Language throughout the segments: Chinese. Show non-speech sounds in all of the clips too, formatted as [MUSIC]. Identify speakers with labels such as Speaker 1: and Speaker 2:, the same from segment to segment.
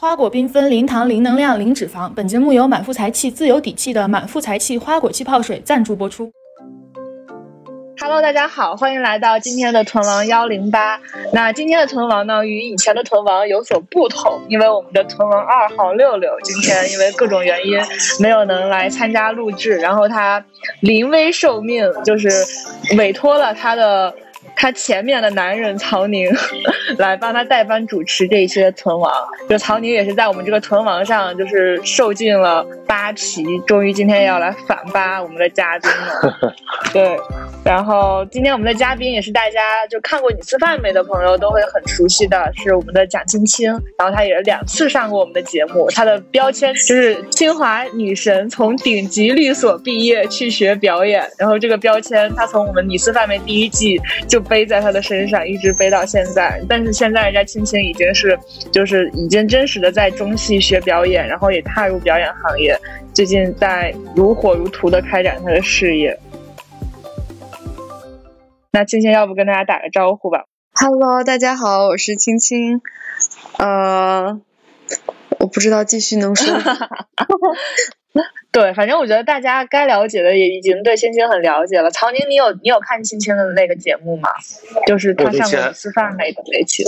Speaker 1: 花果缤纷，零糖、零能量、零脂肪。本节目由满腹才气、自有底气的满腹才气花果气泡水赞助播出。Hello，大家好，欢迎来到今天的屯王幺零八。那今天的屯王呢，与以前的屯王有所不同，因为我们的屯王二号六六今天因为各种原因没有能来参加录制，然后他临危受命，就是委托了他的。他前面的男人曹宁 [LAUGHS] 来帮他代班主持这一期的屯王，就曹宁也是在我们这个屯王上就是受尽了扒皮，终于今天要来反扒我们的嘉宾了。[LAUGHS] 对，然后今天我们的嘉宾也是大家就看过《你吃饭没》的朋友都会很熟悉的，是我们的蒋青青。然后她也是两次上过我们的节目，她的标签就是清华女神，从顶级律所毕业去学表演。然后这个标签她从我们《你吃饭没》第一季就。背在他的身上，一直背到现在。但是现在人家青青已经是，就是已经真实的在中戏学表演，然后也踏入表演行业，最近在如火如荼的开展他的事业。那青青，要不跟大家打个招呼吧
Speaker 2: ？Hello，大家好，我是青青。呃，我不知道继续能说。[LAUGHS] [LAUGHS] [LAUGHS] [LAUGHS]
Speaker 1: 对，反正我觉得大家该了解的也已经对青青很了解了。曹宁，你有你有看青青的那个节目吗？就是他上过吃饭那个那期。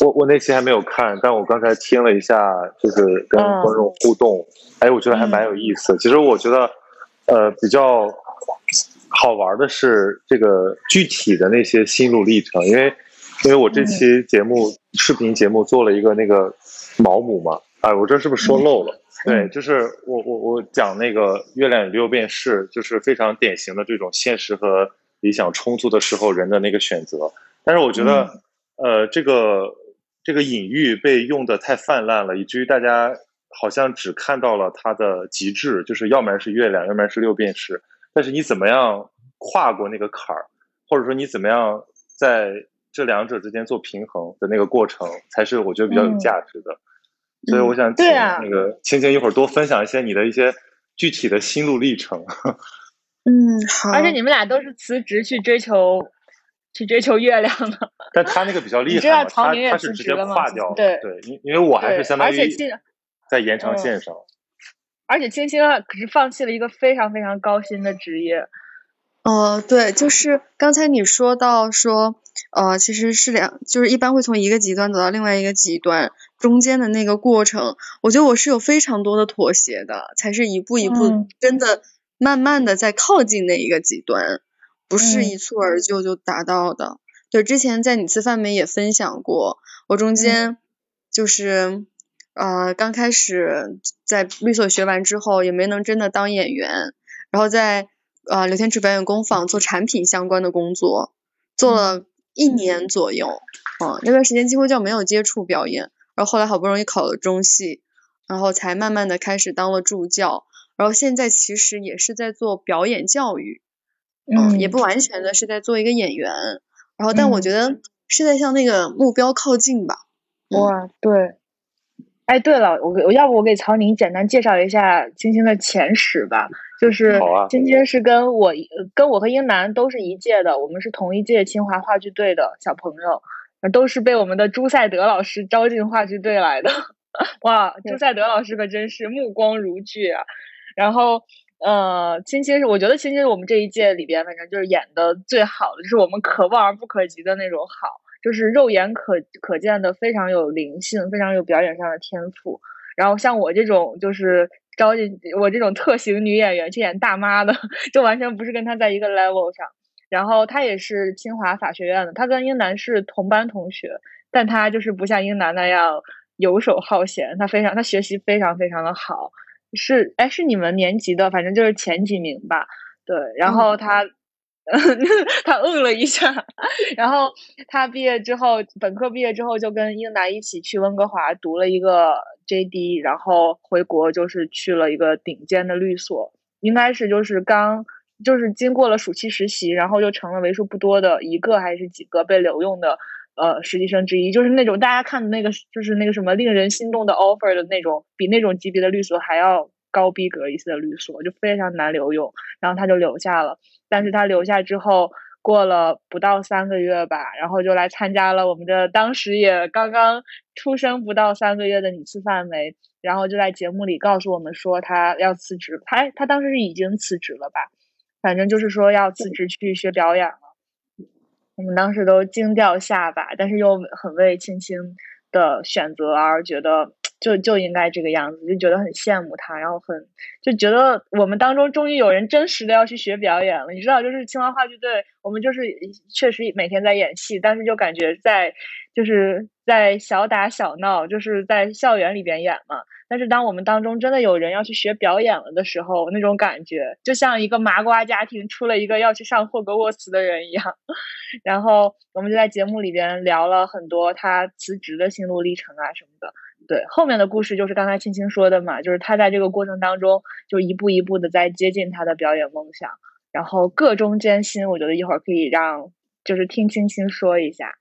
Speaker 3: 我我那期还没有看，但我刚才听了一下，就是跟观众互动，哎，我觉得还蛮有意思。其实我觉得，呃，比较好玩的是这个具体的那些心路历程，因为因为我这期节目视频节目做了一个那个毛姆嘛，哎，我这是不是说漏了？[LAUGHS] 对，就是我我我讲那个月亮与六便士，就是非常典型的这种现实和理想冲突的时候人的那个选择。但是我觉得，呃，这个这个隐喻被用的太泛滥了，以至于大家好像只看到了它的极致，就是要么是月亮，要么是六便士。但是你怎么样跨过那个坎儿，或者说你怎么样在这两者之间做平衡的那个过程，才是我觉得比较有价值的。所以我想请那个青青一会儿多分享一些你的一些具体的心路历程。[LAUGHS]
Speaker 2: 嗯，好。
Speaker 1: 而且你们俩都是辞职去追求，去追求月亮的。
Speaker 3: 但他那个比较 [LAUGHS] 厉害嘛，他他是直接跨掉，
Speaker 1: 对
Speaker 3: 对，因因为我还是相当于在延长线上。
Speaker 1: 而且青青可是放弃了一个非常非常高薪的职业。
Speaker 2: 哦，对，就是刚才你说到说，呃，其实是两，就是一般会从一个极端走到另外一个极端，中间的那个过程，我觉得我是有非常多的妥协的，才是一步一步真的慢慢的在靠近那一个极端，不是一蹴而就就达到的。对，之前在你吃饭没也分享过，我中间就是呃刚开始在律所学完之后，也没能真的当演员，然后在。呃，刘天池表演工坊做产品相关的工作，做了一年左右，嗯，那段时间几乎就没有接触表演，然后后来好不容易考了中戏，然后才慢慢的开始当了助教，然后现在其实也是在做表演教育，嗯，也不完全的是在做一个演员，然后但我觉得是在向那个目标靠近吧。
Speaker 1: 哇，对，哎，对了，我我要不我给曹宁简单介绍一下青青的前史吧。就是今天是跟我跟我和英男都是一届的，我们是同一届清华话剧队的小朋友，都是被我们的朱赛德老师招进话剧队来的。[LAUGHS] 哇，朱赛德老师可真是目光如炬啊！然后，呃，青青是我觉得青青是我们这一届里边，反正就是演的最好的，就是我们可望而不可及的那种好，就是肉眼可可见的非常有灵性，非常有表演上的天赋。然后像我这种就是。招进我这种特型女演员去演大妈的，[LAUGHS] 就完全不是跟她在一个 level 上。然后她也是清华法学院的，她跟英男是同班同学，但她就是不像英男那样游手好闲，她非常她学习非常非常的好，是哎是你们年级的，反正就是前几名吧。对，然后她。[LAUGHS] 他嗯了一下，然后他毕业之后，本科毕业之后就跟英达一起去温哥华读了一个 JD，然后回国就是去了一个顶尖的律所，应该是就是刚就是经过了暑期实习，然后就成了为数不多的一个还是几个被留用的呃实习生之一，就是那种大家看的那个就是那个什么令人心动的 offer 的那种，比那种级别的律所还要。高逼格一些的律所就非常难留用，然后他就留下了。但是他留下之后，过了不到三个月吧，然后就来参加了我们的当时也刚刚出生不到三个月的李次范梅，然后就在节目里告诉我们说他要辞职，他他当时是已经辞职了吧，反正就是说要辞职去学表演了。我们当时都惊掉下巴，但是又很为青青的选择而觉得。就就应该这个样子，就觉得很羡慕他，然后很就觉得我们当中终于有人真实的要去学表演了。你知道，就是清华话剧队，我们就是确实每天在演戏，但是就感觉在就是在小打小闹，就是在校园里边演嘛。但是当我们当中真的有人要去学表演了的时候，那种感觉就像一个麻瓜家庭出了一个要去上霍格沃茨的人一样。[LAUGHS] 然后我们就在节目里边聊了很多他辞职的心路历程啊什么的。对，后面的故事就是刚才青青说的嘛，就是他在这个过程当中就一步一步的在接近他的表演梦想，然后个中艰辛，我觉得一会儿可以让就是听青青说一下。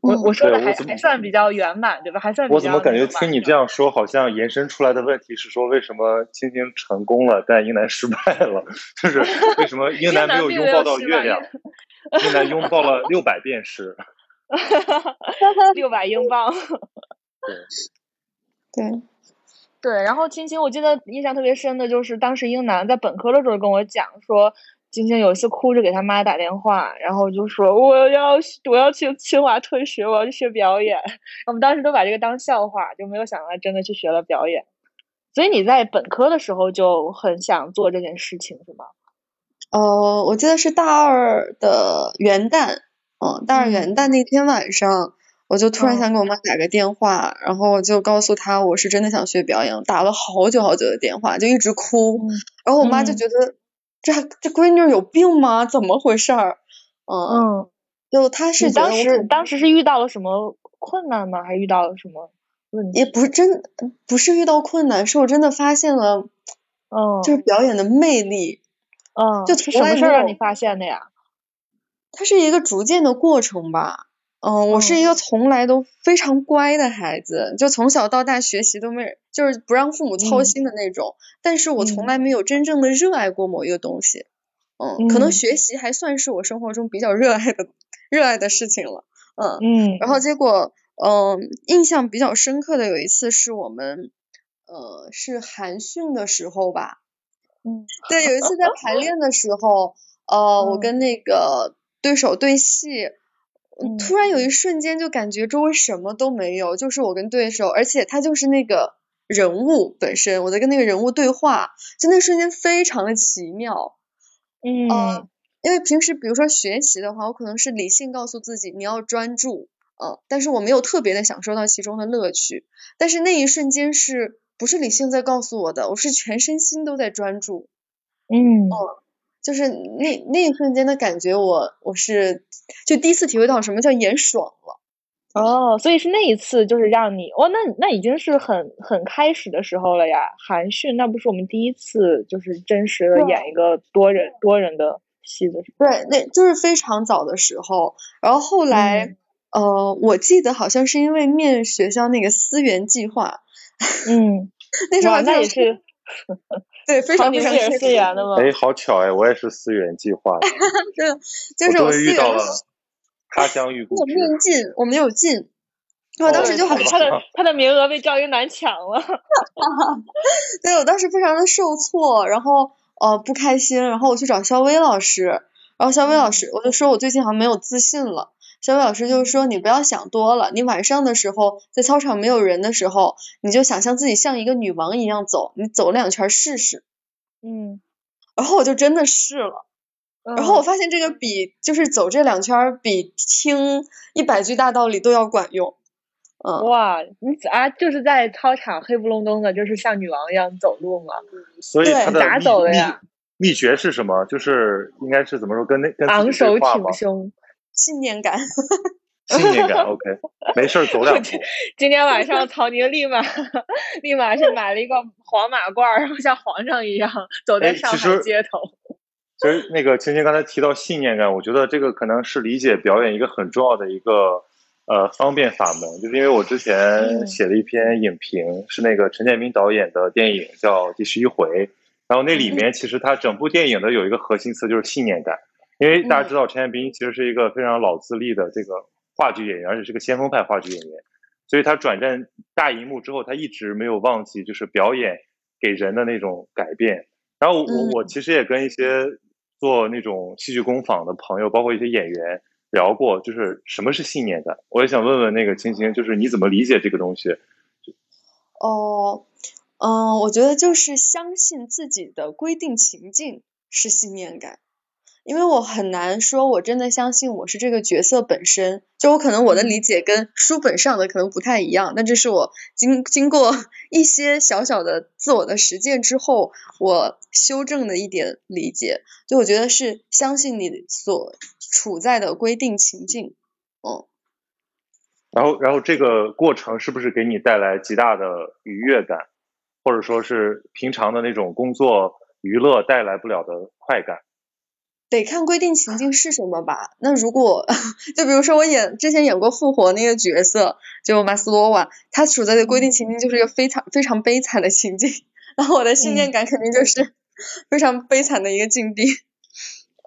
Speaker 1: 我我说的还还算比较圆满，对吧？还算
Speaker 3: 我怎么感觉听你这样说，好像延伸出来的问题是说，为什么青青成功了，但英男失败了？[LAUGHS] 就是为什么 [LAUGHS] 英男没有拥抱到月亮？[LAUGHS] 英男拥抱了六百便士，
Speaker 1: 六百英镑。
Speaker 3: 对。
Speaker 2: 对，
Speaker 1: 对，然后青青，我记得印象特别深的就是当时英男在本科的时候跟我讲说，青青有一次哭着给他妈打电话，然后就说我要我要去清华退学，我要去学表演。我们当时都把这个当笑话，就没有想到他真的去学了表演。所以你在本科的时候就很想做这件事情，是吗？
Speaker 2: 呃，我记得是大二的元旦，嗯，大二元旦那天晚上。我就突然想给我妈打个电话，然后我就告诉她我是真的想学表演，打了好久好久的电话，就一直哭，然后我妈就觉得这这闺女有病吗？怎么回事儿？嗯，就她是
Speaker 1: 当时当时是遇到了什么困难吗？还遇到了什么问题？
Speaker 2: 也不是真不是遇到困难，是我真的发现了，
Speaker 1: 嗯，
Speaker 2: 就是表演的魅力，
Speaker 1: 嗯，
Speaker 2: 就
Speaker 1: 什么事儿让你发现的呀？
Speaker 2: 它是一个逐渐的过程吧。嗯，我是一个从来都非常乖的孩子，就从小到大学习都没，就是不让父母操心的那种。但是我从来没有真正的热爱过某一个东西。嗯，可能学习还算是我生活中比较热爱的热爱的事情了。嗯嗯。然后结果，嗯，印象比较深刻的有一次是我们，呃，是寒训的时候吧。
Speaker 1: 嗯。
Speaker 2: 对，有一次在排练的时候，呃，我跟那个对手对戏。突然有一瞬间就感觉周围什么都没有，就是我跟对手，而且他就是那个人物本身，我在跟那个人物对话，就那瞬间非常的奇妙。
Speaker 1: 嗯，
Speaker 2: 因为平时比如说学习的话，我可能是理性告诉自己你要专注，嗯，但是我没有特别的享受到其中的乐趣。但是那一瞬间是不是理性在告诉我的？我是全身心都在专注。
Speaker 1: 嗯。
Speaker 2: 就是那那一瞬间的感觉，我我是就第一次体会到什么叫演爽了。
Speaker 1: 哦，所以是那一次，就是让你哦，那那已经是很很开始的时候了呀。韩讯那不是我们第一次就是真实的演一个多人多人的戏的时
Speaker 2: 候。对，那就是非常早的时候。然后后来，呃，我记得好像是因为面学校那个思源计划。
Speaker 1: 嗯，[LAUGHS]
Speaker 2: 那时候
Speaker 1: 那也是。
Speaker 2: 对，非常非常
Speaker 1: 思源的嘛？
Speaker 3: 哎，好巧哎，我也是思源计划。[LAUGHS]
Speaker 2: 对，就是我
Speaker 3: 遇到了 [LAUGHS] 他乡遇故
Speaker 2: 知。我没有进，我没有进。我当时就很
Speaker 1: 他的他的名额被赵英男抢了。[LAUGHS]
Speaker 2: 对，我当时非常的受挫，然后呃不开心，然后我去找肖薇老师，然后肖薇老师我就说我最近好像没有自信了。小伟老师就是说，你不要想多了。你晚上的时候，在操场没有人的时候，你就想象自己像一个女王一样走，你走两圈试试。
Speaker 1: 嗯。
Speaker 2: 然后我就真的试了，然后我发现这个比就是走这两圈比听一百句大道理都要管用。嗯。
Speaker 1: 哇，你啊，就是在操场黑不隆咚的，就是像女王一样走路嘛？
Speaker 3: 所以他的
Speaker 1: 咋走的呀？
Speaker 3: 秘诀是什么？就是应该是怎么说？跟那跟
Speaker 1: 昂首挺胸。
Speaker 2: 信念感，[LAUGHS]
Speaker 3: 信念感，OK，没事儿，走两 [LAUGHS] 步。
Speaker 1: 今天晚上曹宁立马 [LAUGHS] 立马是买了一个黄马褂，然后像皇上一样走在上海街头。
Speaker 3: 其实那个青青刚才提到信念感，我觉得这个可能是理解表演一个很重要的一个呃方便法门，就是因为我之前写了一篇影评，是那个陈建斌导演的电影叫《第十一回》，然后那里面其实他整部电影的有一个核心词就是信念感。因为大家知道陈彦斌其实是一个非常老资历的这个话剧演员，而且是个先锋派话剧演员，所以他转战大荧幕之后，他一直没有忘记就是表演给人的那种改变。然后我我其实也跟一些做那种戏剧工坊的朋友，包括一些演员聊过，就是什么是信念感。我也想问问那个青青，就是你怎么理解这个东西？
Speaker 2: 哦，嗯，我觉得就是相信自己的规定情境是信念感。因为我很难说，我真的相信我是这个角色本身。就我可能我的理解跟书本上的可能不太一样，但这是我经经过 [LAUGHS] 一些小小的自我的实践之后，我修正的一点理解。就我觉得是相信你所处在的规定情境，嗯。
Speaker 3: 然后，然后这个过程是不是给你带来极大的愉悦感，或者说是平常的那种工作娱乐带来不了的快感？
Speaker 2: 得看规定情境是什么吧。那如果 [LAUGHS] 就比如说我演之前演过复活那个角色，就马斯洛瓦，他处在的规定情境就是一个非常非常悲惨的情境，[LAUGHS] 然后我的信念感肯定就是非常悲惨的一个境地。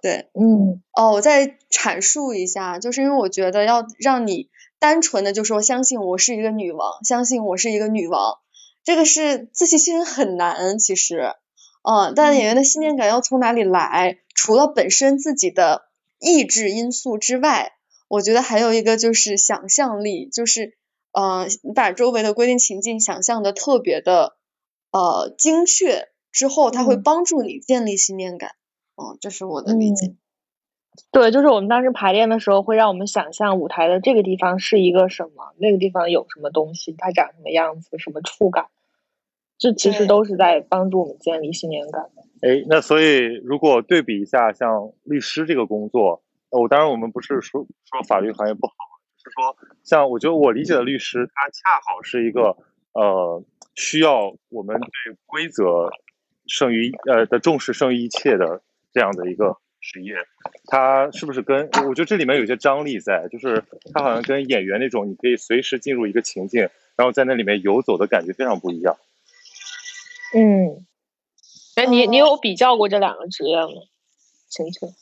Speaker 2: 对，
Speaker 1: 嗯，
Speaker 2: 哦，我再阐述一下，就是因为我觉得要让你单纯的就说相信我是一个女王，相信我是一个女王，这个是自欺欺人很难，其实。嗯，但演员的信念感要从哪里来？除了本身自己的意志因素之外，我觉得还有一个就是想象力，就是呃，你把周围的规定情境想象的特别的呃精确之后，它会帮助你建立信念感。哦，这是我的理解。
Speaker 1: 对，就是我们当时排练的时候，会让我们想象舞台的这个地方是一个什么，那个地方有什么东西，它长什么样子，什么触感。这其实都是在帮助我们建立信念感。
Speaker 3: 哎，那所以如果对比一下，像律师这个工作，我当然我们不是说说法律行业不好，是说像我觉得我理解的律师，他恰好是一个呃需要我们对规则胜于呃的重视胜于一切的这样的一个职业。他是不是跟我觉得这里面有些张力在，就是他好像跟演员那种你可以随时进入一个情境，然后在那里面游走的感觉非常不一样。
Speaker 1: 嗯，哎，你你有比较过这两个职业吗？晴晴，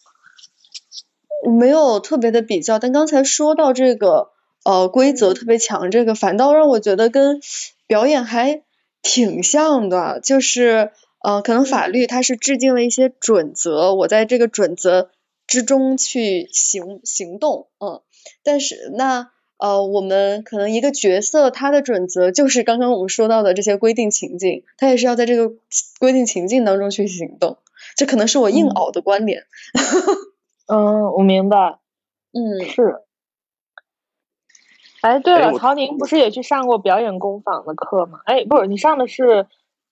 Speaker 2: 没有特别的比较，但刚才说到这个呃规则特别强，这个反倒让我觉得跟表演还挺像的，就是呃可能法律它是制定了一些准则，我在这个准则之中去行行动，嗯，但是那。呃，我们可能一个角色，他的准则就是刚刚我们说到的这些规定情境，他也是要在这个规定情境当中去行动，这可能是我硬熬的观点。[LAUGHS]
Speaker 1: 嗯，我明白。
Speaker 2: 嗯，
Speaker 1: 是。哎，对了，曹宁不是也去上过表演工坊的课吗？哎，不是，你上的是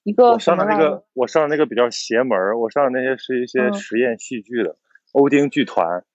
Speaker 1: 一个
Speaker 3: 我上的那个，我上的那个比较邪门，我上的那些是一些实验戏剧的欧丁剧团。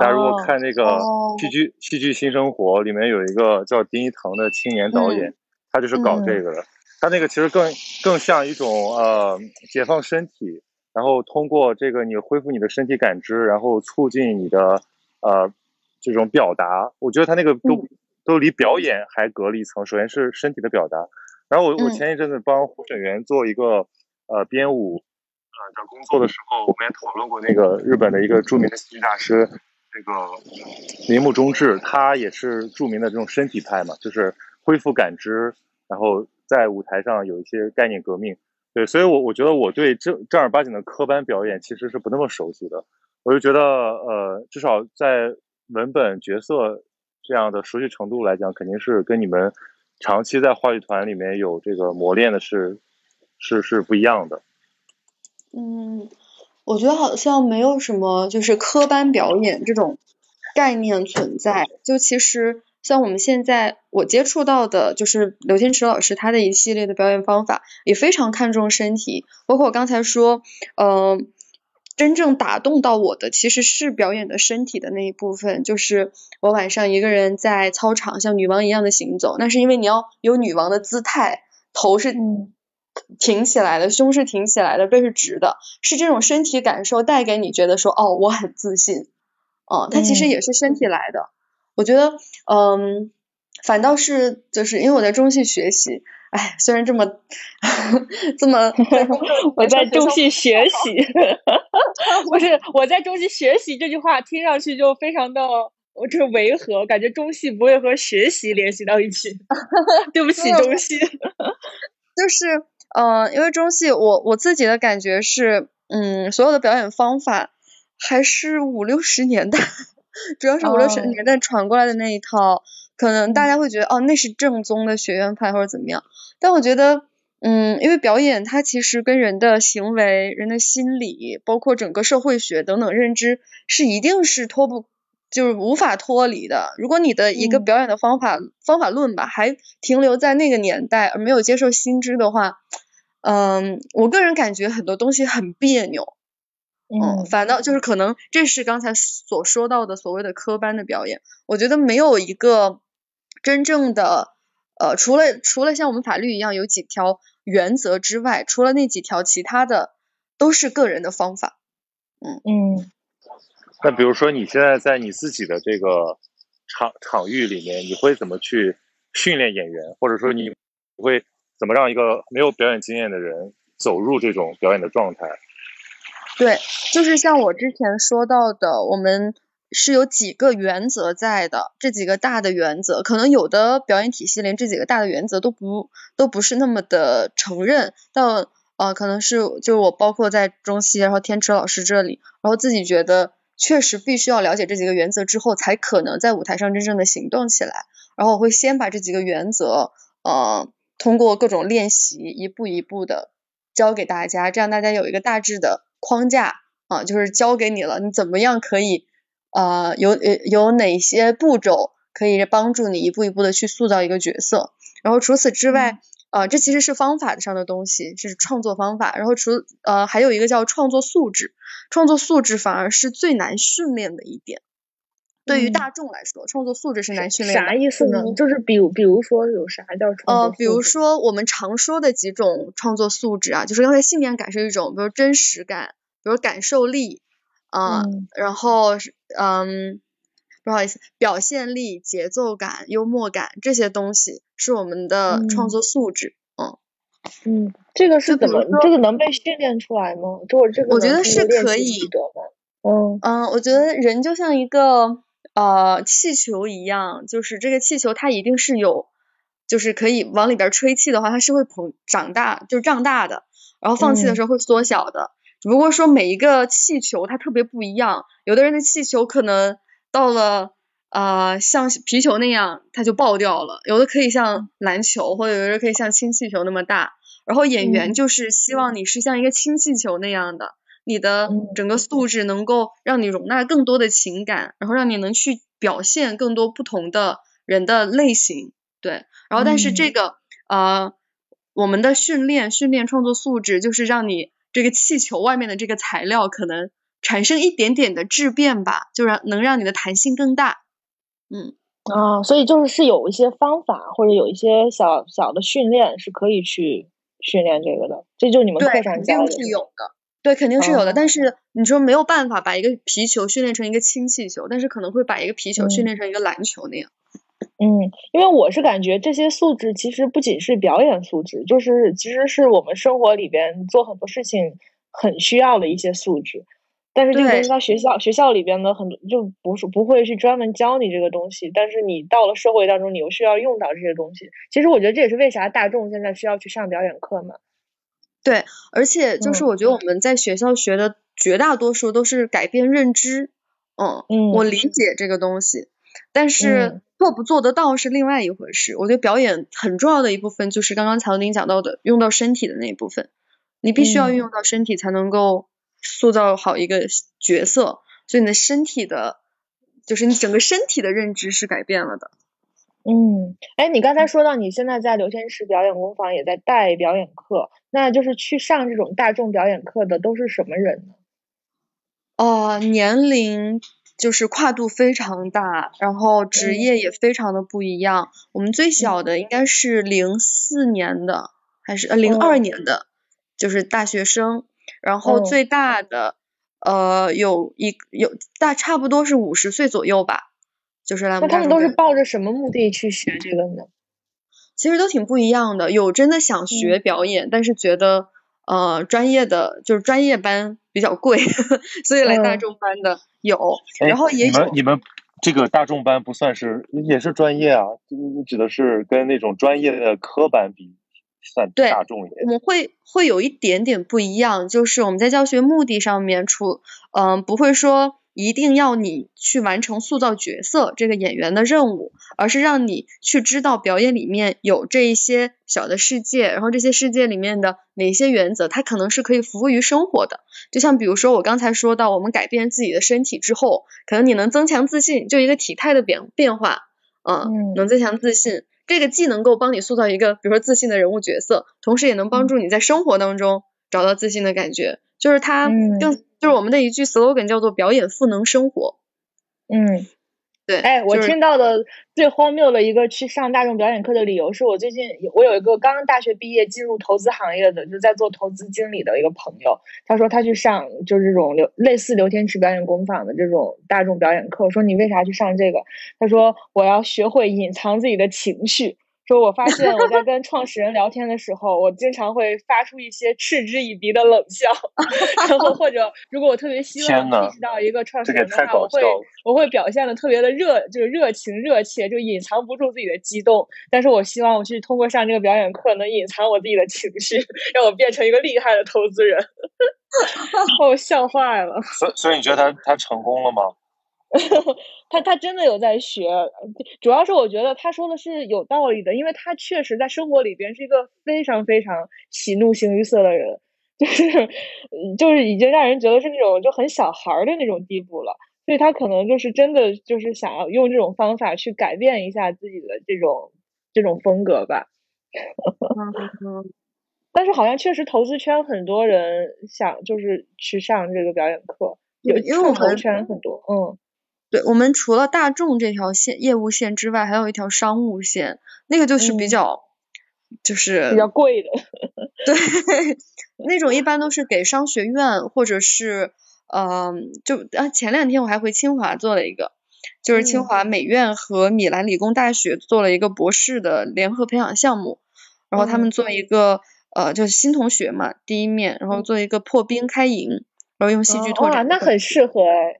Speaker 3: 大家如果看那个戏剧《戏剧新生活》，里面有一个叫丁一腾的青年导演，他就是搞这个的。他那个其实更更像一种呃解放身体，然后通过这个你恢复你的身体感知，然后促进你的呃这种表达。我觉得他那个都都离表演还隔了一层。首先是身体的表达，然后我我前一阵子帮胡沈源做一个呃编舞呃的工作的时候，我们也讨论过那个日本的一个著名的戏剧大师。这个铃木忠志，他也是著名的这种身体派嘛，就是恢复感知，然后在舞台上有一些概念革命。对，所以我我觉得我对正正儿八经的科班表演其实是不那么熟悉的。我就觉得，呃，至少在文本角色这样的熟悉程度来讲，肯定是跟你们长期在话剧团里面有这个磨练的是是是不一样的。
Speaker 2: 嗯。我觉得好像没有什么就是科班表演这种概念存在。就其实像我们现在我接触到的，就是刘天池老师他的一系列的表演方法，也非常看重身体。包括我刚才说，嗯，真正打动到我的其实是表演的身体的那一部分。就是我晚上一个人在操场像女王一样的行走，那是因为你要有女王的姿态，头是。挺起来的，胸是挺起来的，背是直的，是这种身体感受带给你觉得说，哦，我很自信，哦，它其实也是身体来的。我觉得，嗯，反倒是就是因为我在中戏学习，哎，虽然这么 [LAUGHS] 这么 [LAUGHS] [LAUGHS]
Speaker 1: 我在中戏学习，不是我在中戏学习这句话听上去就非常的，我这违和，感觉中戏不会和学习联系到一起。对不起，中戏。
Speaker 2: 就是，嗯，因为中戏，我我自己的感觉是，嗯，所有的表演方法还是五六十年代，[LAUGHS] 主要是五六十年代传过来的那一套。可能大家会觉得哦，那是正宗的学院派或者怎么样，但我觉得，嗯，因为表演它其实跟人的行为、人的心理，包括整个社会学等等认知是一定是脱不，就是无法脱离的。如果你的一个表演的方法方法论吧，还停留在那个年代而没有接受新知的话，嗯，我个人感觉很多东西很别扭。嗯，反倒就是可能这是刚才所说到的所谓的科班的表演，我觉得没有一个。真正的呃，除了除了像我们法律一样有几条原则之外，除了那几条，其他的都是个人的方法。嗯
Speaker 1: 嗯。
Speaker 3: 那比如说你现在在你自己的这个场场域里面，你会怎么去训练演员，或者说你会怎么让一个没有表演经验的人走入这种表演的状态？
Speaker 2: 对，就是像我之前说到的，我们。是有几个原则在的，这几个大的原则，可能有的表演体系连这几个大的原则都不都不是那么的承认，但呃可能是就是我包括在中戏，然后天池老师这里，然后自己觉得确实必须要了解这几个原则之后，才可能在舞台上真正的行动起来，然后我会先把这几个原则呃通过各种练习一步一步的教给大家，这样大家有一个大致的框架啊，就是教给你了，你怎么样可以。呃，有呃有哪些步骤可以帮助你一步一步的去塑造一个角色？然后除此之外，呃，这其实是方法上的东西，是创作方法。然后除呃还有一个叫创作素质，创作素质反而是最难训练的一点。对于大众来说，创作素质是难训练。
Speaker 1: 啥意思呢？就是比如比如说有啥叫创
Speaker 2: 呃，比如说我们常说的几种创作素质啊，就是刚才信念感是一种，比如真实感，比如感受力。啊，然后嗯，不好意思，表现力、节奏感、幽默感这些东西是我们的创作素质，
Speaker 1: 嗯嗯，这个是怎么？这个能被训练出来吗？就我这个，
Speaker 2: 我觉得是可以
Speaker 1: 的。嗯
Speaker 2: 嗯，我觉得人就像一个呃气球一样，就是这个气球它一定是有，就是可以往里边吹气的话，它是会膨长大，就是胀大的，然后放气的时候会缩小的。只不过说每一个气球它特别不一样，有的人的气球可能到了呃像皮球那样它就爆掉了，有的可以像篮球，或者有的可以像氢气球那么大。然后演员就是希望你是像一个氢气球那样的，你的整个素质能够让你容纳更多的情感，然后让你能去表现更多不同的人的类型。对，然后但是这个呃我们的训练训练创作素质就是让你。这个气球外面的这个材料可能产生一点点的质变吧，就让能让你的弹性更大。嗯
Speaker 1: 啊，所以就是是有一些方法或者有一些小小的训练是可以去训练这个的，这就是你们课上教
Speaker 2: 的。是有的，对，肯定是有的。但是你说没有办法把一个皮球训练成一个氢气球，但是可能会把一个皮球训练成一个篮球那样。
Speaker 1: 嗯，因为我是感觉这些素质其实不仅是表演素质，就是其实是我们生活里边做很多事情很需要的一些素质。但是这个东西在学校学校里边呢，很多就不是不会去专门教你这个东西。但是你到了社会当中，你又需要用到这些东西。其实我觉得这也是为啥大众现在需要去上表演课嘛。
Speaker 2: 对，而且就是我觉得我们在学校学的绝大多数都是改变认知。嗯嗯，我理解这个东西，但是。做不做得到是另外一回事。我觉得表演很重要的一部分就是刚刚曹宁讲到的用到身体的那一部分，你必须要运用到身体才能够塑造好一个角色。所以你的身体的，就是你整个身体的认知是改变了的。
Speaker 1: 嗯，哎，你刚才说到你现在在刘天池表演工坊也在带表演课，那就是去上这种大众表演课的都是什么人呢？
Speaker 2: 哦，年龄。就是跨度非常大，然后职业也非常的不一样。我们最小的应该是零四年的，还是呃零二年的，就是大学生。然后最大的呃有一有大差不多是五十岁左右吧，就是来。
Speaker 1: 那他们都是抱着什么目的去学这个呢？
Speaker 2: 其实都挺不一样的。有真的想学表演，但是觉得呃专业的就是专业班比较贵，[LAUGHS] 所以来大众班的有。然后也
Speaker 3: 你们你们这个大众班不算是也是专业啊？你指的是跟那种专业的科班比？算大众一点，
Speaker 2: 我们会会有一点点不一样，就是我们在教学目的上面，出嗯不会说一定要你去完成塑造角色这个演员的任务，而是让你去知道表演里面有这一些小的世界，然后这些世界里面的哪些原则，它可能是可以服务于生活的。就像比如说我刚才说到，我们改变自己的身体之后，可能你能增强自信，就一个体态的变变化，嗯，能增强自信。这个既能够帮你塑造一个，比如说自信的人物角色，同时也能帮助你在生活当中找到自信的感觉。就是它更就是我们的一句 slogan 叫做“表演赋能生活”。
Speaker 1: 嗯。
Speaker 2: 对，
Speaker 1: 哎，我听到的最荒谬的一个去上大众表演课的理由，是我最近我有一个刚刚大学毕业进入投资行业的，就在做投资经理的一个朋友，他说他去上就是这种刘类似刘天池表演工坊的这种大众表演课，我说你为啥去上这个？他说我要学会隐藏自己的情绪。说我发现我在跟创始人聊天的时候，我经常会发出一些嗤之以鼻的冷笑，[LAUGHS] 然后或者如果我特别希望意识到一个创始人的话，我会我会表现的特别的热，就是热情热切，就隐藏不住自己的激动。但是我希望我去通过上这个表演课，能隐藏我自己的情绪，让我变成一个厉害的投资人。把 [LAUGHS] 我笑坏了。
Speaker 3: 所所以你觉得他他成功了吗？[LAUGHS]
Speaker 1: 他他真的有在学，主要是我觉得他说的是有道理的，因为他确实在生活里边是一个非常非常喜怒形于色的人，[LAUGHS] 就是就是已经让人觉得是那种就很小孩的那种地步了，所以他可能就是真的就是想要用这种方法去改变一下自己的这种这种风格吧。但是好像确实投资圈很多人想就是去上这个表演课，有
Speaker 2: 因为我
Speaker 1: 们圈很多，嗯。
Speaker 2: 对我们除了大众这条线业务线之外，还有一条商务线，那个就是比较，就是
Speaker 1: 比较贵的。
Speaker 2: 对，[LAUGHS] 那种一般都是给商学院或者是，嗯，就啊，前两天我还回清华做了一个，就是清华美院和米兰理工大学做了一个博士的联合培养项目，然后他们做一个呃，就是新同学嘛，第一面，然后做一个破冰开营，然后用戏剧拓展。
Speaker 1: 那很适合哎。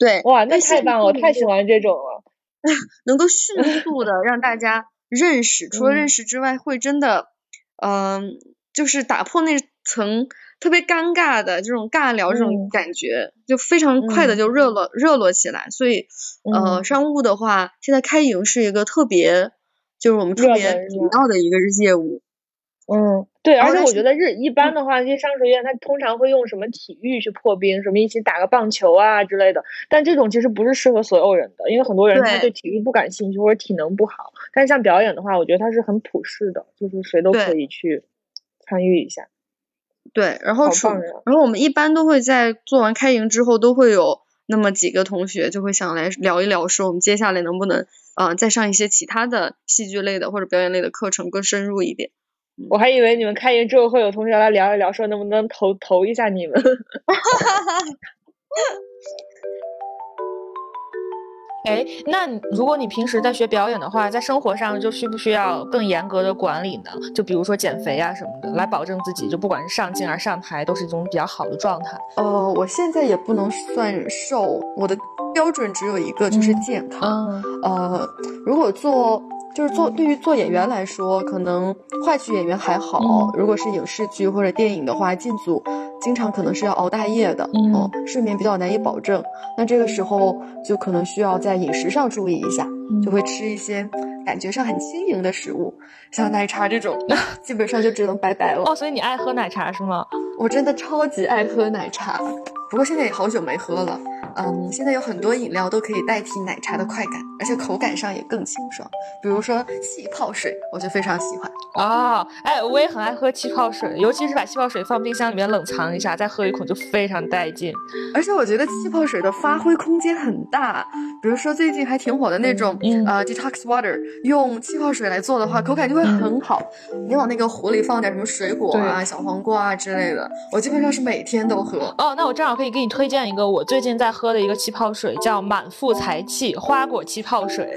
Speaker 2: 对，
Speaker 1: 哇，那太棒了！我太喜欢这种了，[LAUGHS]
Speaker 2: 能够迅速的让大家认识，除了认识之外，会真的，嗯，就是打破那层特别尴尬的这种尬聊这种感觉，就非常快的就热络热络起来。所以，呃，商务的话，现在开营是一个特别，就是我们特别主要的一个业务。
Speaker 1: 嗯，对，而且我觉得日一般的话，这些商学院它通常会用什么体育去破冰，什么一起打个棒球啊之类的。但这种其实不是适合所有人的，因为很多人他对体育不感兴趣或者体能不好。但是像表演的话，我觉得它是很普适的，就是谁都可以去参与一下。
Speaker 2: 对，然后然后我们一般都会在做完开营之后，都会有那么几个同学就会想来聊一聊，说我们接下来能不能啊再上一些其他的戏剧类的或者表演类的课程，更深入一点。
Speaker 1: 我还以为你们开营之后会有同学来聊一聊，说能不能投投一下你们。[LAUGHS]
Speaker 4: 哎，那如果你平时在学表演的话，在生活上就需不需要更严格的管理呢？就比如说减肥啊什么的，来保证自己就不管是上镜还是上台都是一种比较好的状态。
Speaker 2: 呃，我现在也不能算瘦，我的标准只有一个，就是健康。呃，如果做。就是做对于做演员来说，可能话剧演员还好。如果是影视剧或者电影的话，进组经常可能是要熬大夜的，嗯，睡眠比较难以保证。那这个时候就可能需要在饮食上注意一下，就会吃一些感觉上很轻盈的食物，像奶茶这种，[LAUGHS] 基本上就只能拜拜了。
Speaker 4: 哦，所以你爱喝奶茶是吗？
Speaker 2: 我真的超级爱喝奶茶，不过现在也好久没喝了。嗯，现在有很多饮料都可以代替奶茶的快感，而且口感上也更清爽。比如说气泡水，我就非常喜欢。
Speaker 4: 哦，哎，我也很爱喝气泡水，尤其是把气泡水放冰箱里面冷藏一下，再喝一口就非常带劲。
Speaker 2: 而且我觉得气泡水的发挥空间很大，比如说最近还挺火的那种呃 detox water，用气泡水来做的话，口感就会很好。你往那个壶里放点什么水果啊、小黄瓜啊之类的，我基本上是每天都喝。
Speaker 4: 哦，那我正好可以给你推荐一个我最近在喝的一个气泡水，叫满腹才气花果气泡水。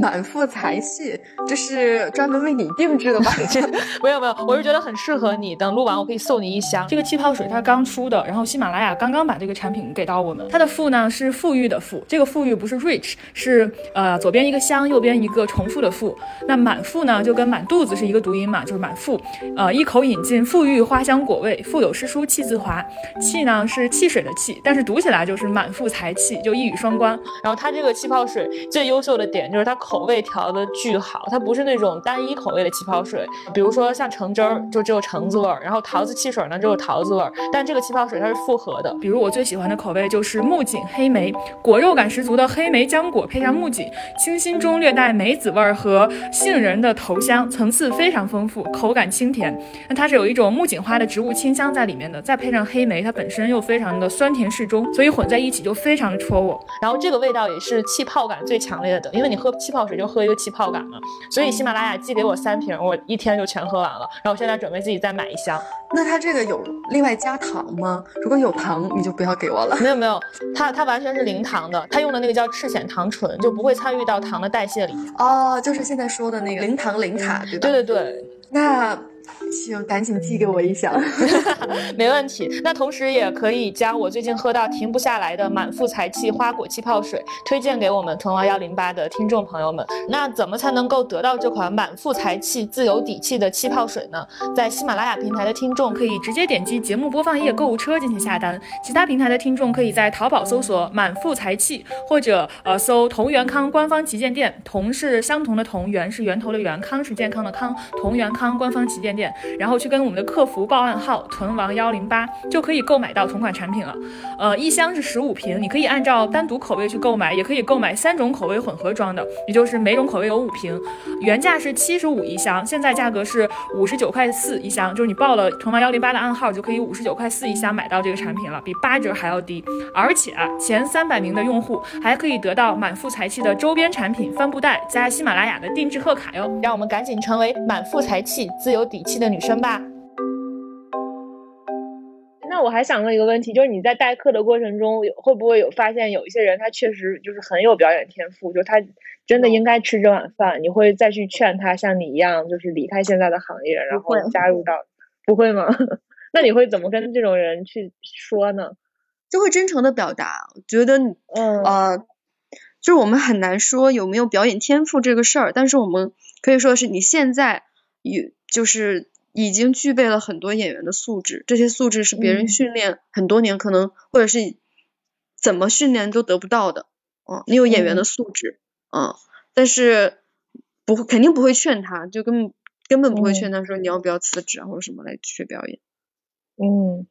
Speaker 2: 满腹才气，这是专门为你定制的吧？[LAUGHS]
Speaker 4: 没有没有，我是觉得很适合你。等录完我可以送你一箱这个气泡水，它刚出的，然后喜马拉雅刚刚把这个产品给到我们。它的富呢是富裕的富，这个富裕不是 rich，是呃左边一个香，右边一个重复的富。那满腹呢就跟满肚子是一个读音嘛，就是满腹。呃，一口饮尽馥郁花香果味，腹有诗书气自华。气呢是汽水的气，但是读起来就是满腹才气，就一语双关。然后它这个气泡水最优秀的点就是它口味调的巨好，它不是那种单一口味的气泡水。比如说像橙汁儿就只有橙子味儿，然后桃子汽水呢只有桃子味儿。但这个气泡水它是复合的。比如我最喜欢的口味就是木槿黑莓，果肉感十足的黑莓浆果配上木槿，清新中略带梅子味儿和杏仁的头香，层次非常丰富，口感清甜。那它是有一种木槿花的植物清香在里面的，再配上黑莓，它本身又非常的酸甜适中，所以混在一起就非常的戳我。然后这个味道也是气泡感最强烈的，因为你喝气泡水就喝一个气泡感嘛。所以喜马拉雅寄给我三瓶，我一天就全喝完了。然后我现在准备自己再买一箱。
Speaker 2: 那它这个有另外加糖吗？如果有糖，你就不要给我了。
Speaker 4: 没有没有，它它完全是零糖的，它用的那个叫赤藓糖醇，就不会参与到糖的代谢里。
Speaker 2: 哦，就是现在说的那个零糖零卡，对吧？
Speaker 4: 对对对，
Speaker 2: 那。行，赶紧寄给我一箱，[LAUGHS]
Speaker 4: 没问题。那同时也可以将我最近喝到停不下来的满腹才气花果气泡水推荐给我们屯王幺零八的听众朋友们。那怎么才能够得到这款满腹才气、自有底气的气泡水呢？在喜马拉雅平台的听众可以直接点击节目播放页购物车进行下单，其他平台的听众可以在淘宝搜索满腹才气，或者呃搜同源康官方旗舰店，同是相同的同，源是源头的源，康是健康的康，同源康官方旗舰店。然后去跟我们的客服报暗号“屯王幺零八”，就可以购买到同款产品了。呃，一箱是十五瓶，你可以按照单独口味去购买，也可以购买三种口味混合装的，也就是每种口味有五瓶。原价是七十五一箱，现在价格是五十九块四一箱，就是你报了屯王幺零八的暗号，就可以五十九块四一箱买到这个产品了，比八折还要低。而且啊前三百名的用户还可以得到满腹才气的周边产品帆布袋加喜马拉雅的定制贺卡哟。让我们赶紧成为满腹才气、自有底的。女生吧，
Speaker 1: 那我还想问一个问题，就是你在代课的过程中，有会不会有发现有一些人他确实就是很有表演天赋，就他真的应该吃这碗饭？你会再去劝他像你一样，就是离开现在的行业，然后加入到？不会吗？[LAUGHS] 那你会怎么跟这种人去说呢？
Speaker 2: 就会真诚的表达，觉得嗯呃，就是我们很难说有没有表演天赋这个事儿，但是我们可以说是你现在有就是。已经具备了很多演员的素质，这些素质是别人训练很多年可能或者是怎么训练都得不到的。嗯，你有演员的素质，嗯，但是不会肯定不会劝他，就根本根本不会劝他说你要不要辞职啊或者什么来学表演。
Speaker 1: 嗯，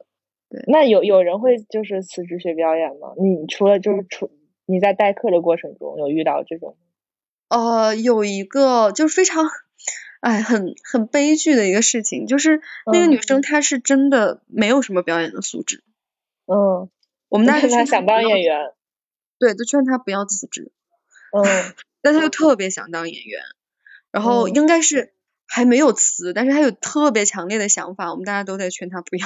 Speaker 1: 对。那有有人会就是辞职学表演吗？你除了就是除你在代课的过程中有遇到这种？
Speaker 2: 呃，有一个就是非常。哎，很很悲剧的一个事情，就是那个女生她是真的没有什么表演的素质。
Speaker 1: 嗯，
Speaker 2: 我们那时
Speaker 1: 她想当演员，
Speaker 2: 对，都劝她不要辞职。
Speaker 1: 嗯，
Speaker 2: 但她又特别想当演员，然后应该是还没有辞，但是她有特别强烈的想法，我们大家都在劝她不要。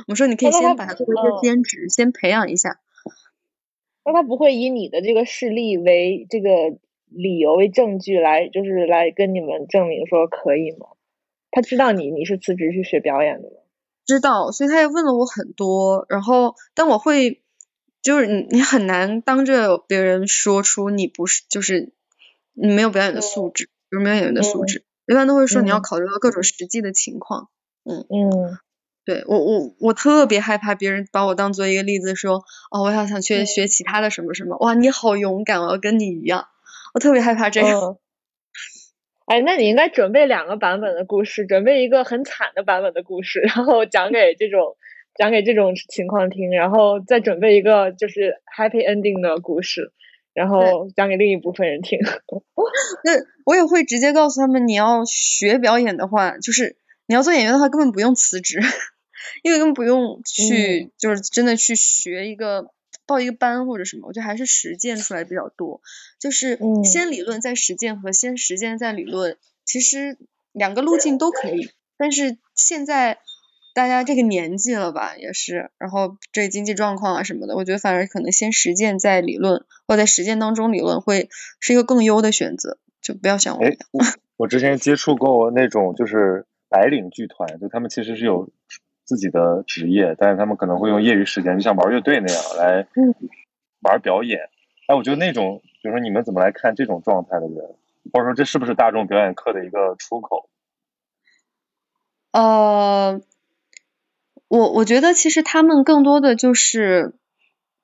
Speaker 2: 我们说你可以先把她做一些兼职，先培养一下。
Speaker 1: 那她不会以你的这个事例为这个？理由为证据来，就是来跟你们证明说可以吗？他知道你你是辞职去学表演的吗？
Speaker 2: 知道，所以他也问了我很多。然后，但我会，就是你你很难当着别人说出你不是，就是你没有表演的素质，有没有演员的素质？一般都会说你要考虑到各种实际的情况。
Speaker 1: 嗯嗯，
Speaker 2: 对我我我特别害怕别人把我当做一个例子说，哦，我要想去学其他的什么什么。哇，你好勇敢，我要跟你一样。我特别害怕这个。[LAUGHS]
Speaker 1: 哎，那你应该准备两个版本的故事，准备一个很惨的版本的故事，然后讲给这种讲给这种情况听，然后再准备一个就是 happy ending 的故事，然后讲给另一部分人听。[LAUGHS]
Speaker 2: 那我也会直接告诉他们，你要学表演的话，就是你要做演员的话，根本不用辞职，[LAUGHS] 因为根本不用去，就是真的去学一个。报一个班或者什么，我觉得还是实践出来比较多。就是先理论再实践和先实践再理论，其实两个路径都可以。但是现在大家这个年纪了吧，也是，然后这经济状况啊什么的，我觉得反而可能先实践再理论，或在实践当中理论会是一个更优的选择，就不要想我。
Speaker 3: 我之前接触过那种就是白领剧团，就他们其实是有自己的职业，但是他们可能会用业余时间，就像玩乐队那样来玩表演。哎，我觉得那种，比如说你们怎么来看这种状态的人，或者说这是不是大众表演课的一个出口？
Speaker 2: 呃，我我觉得其实他们更多的就是，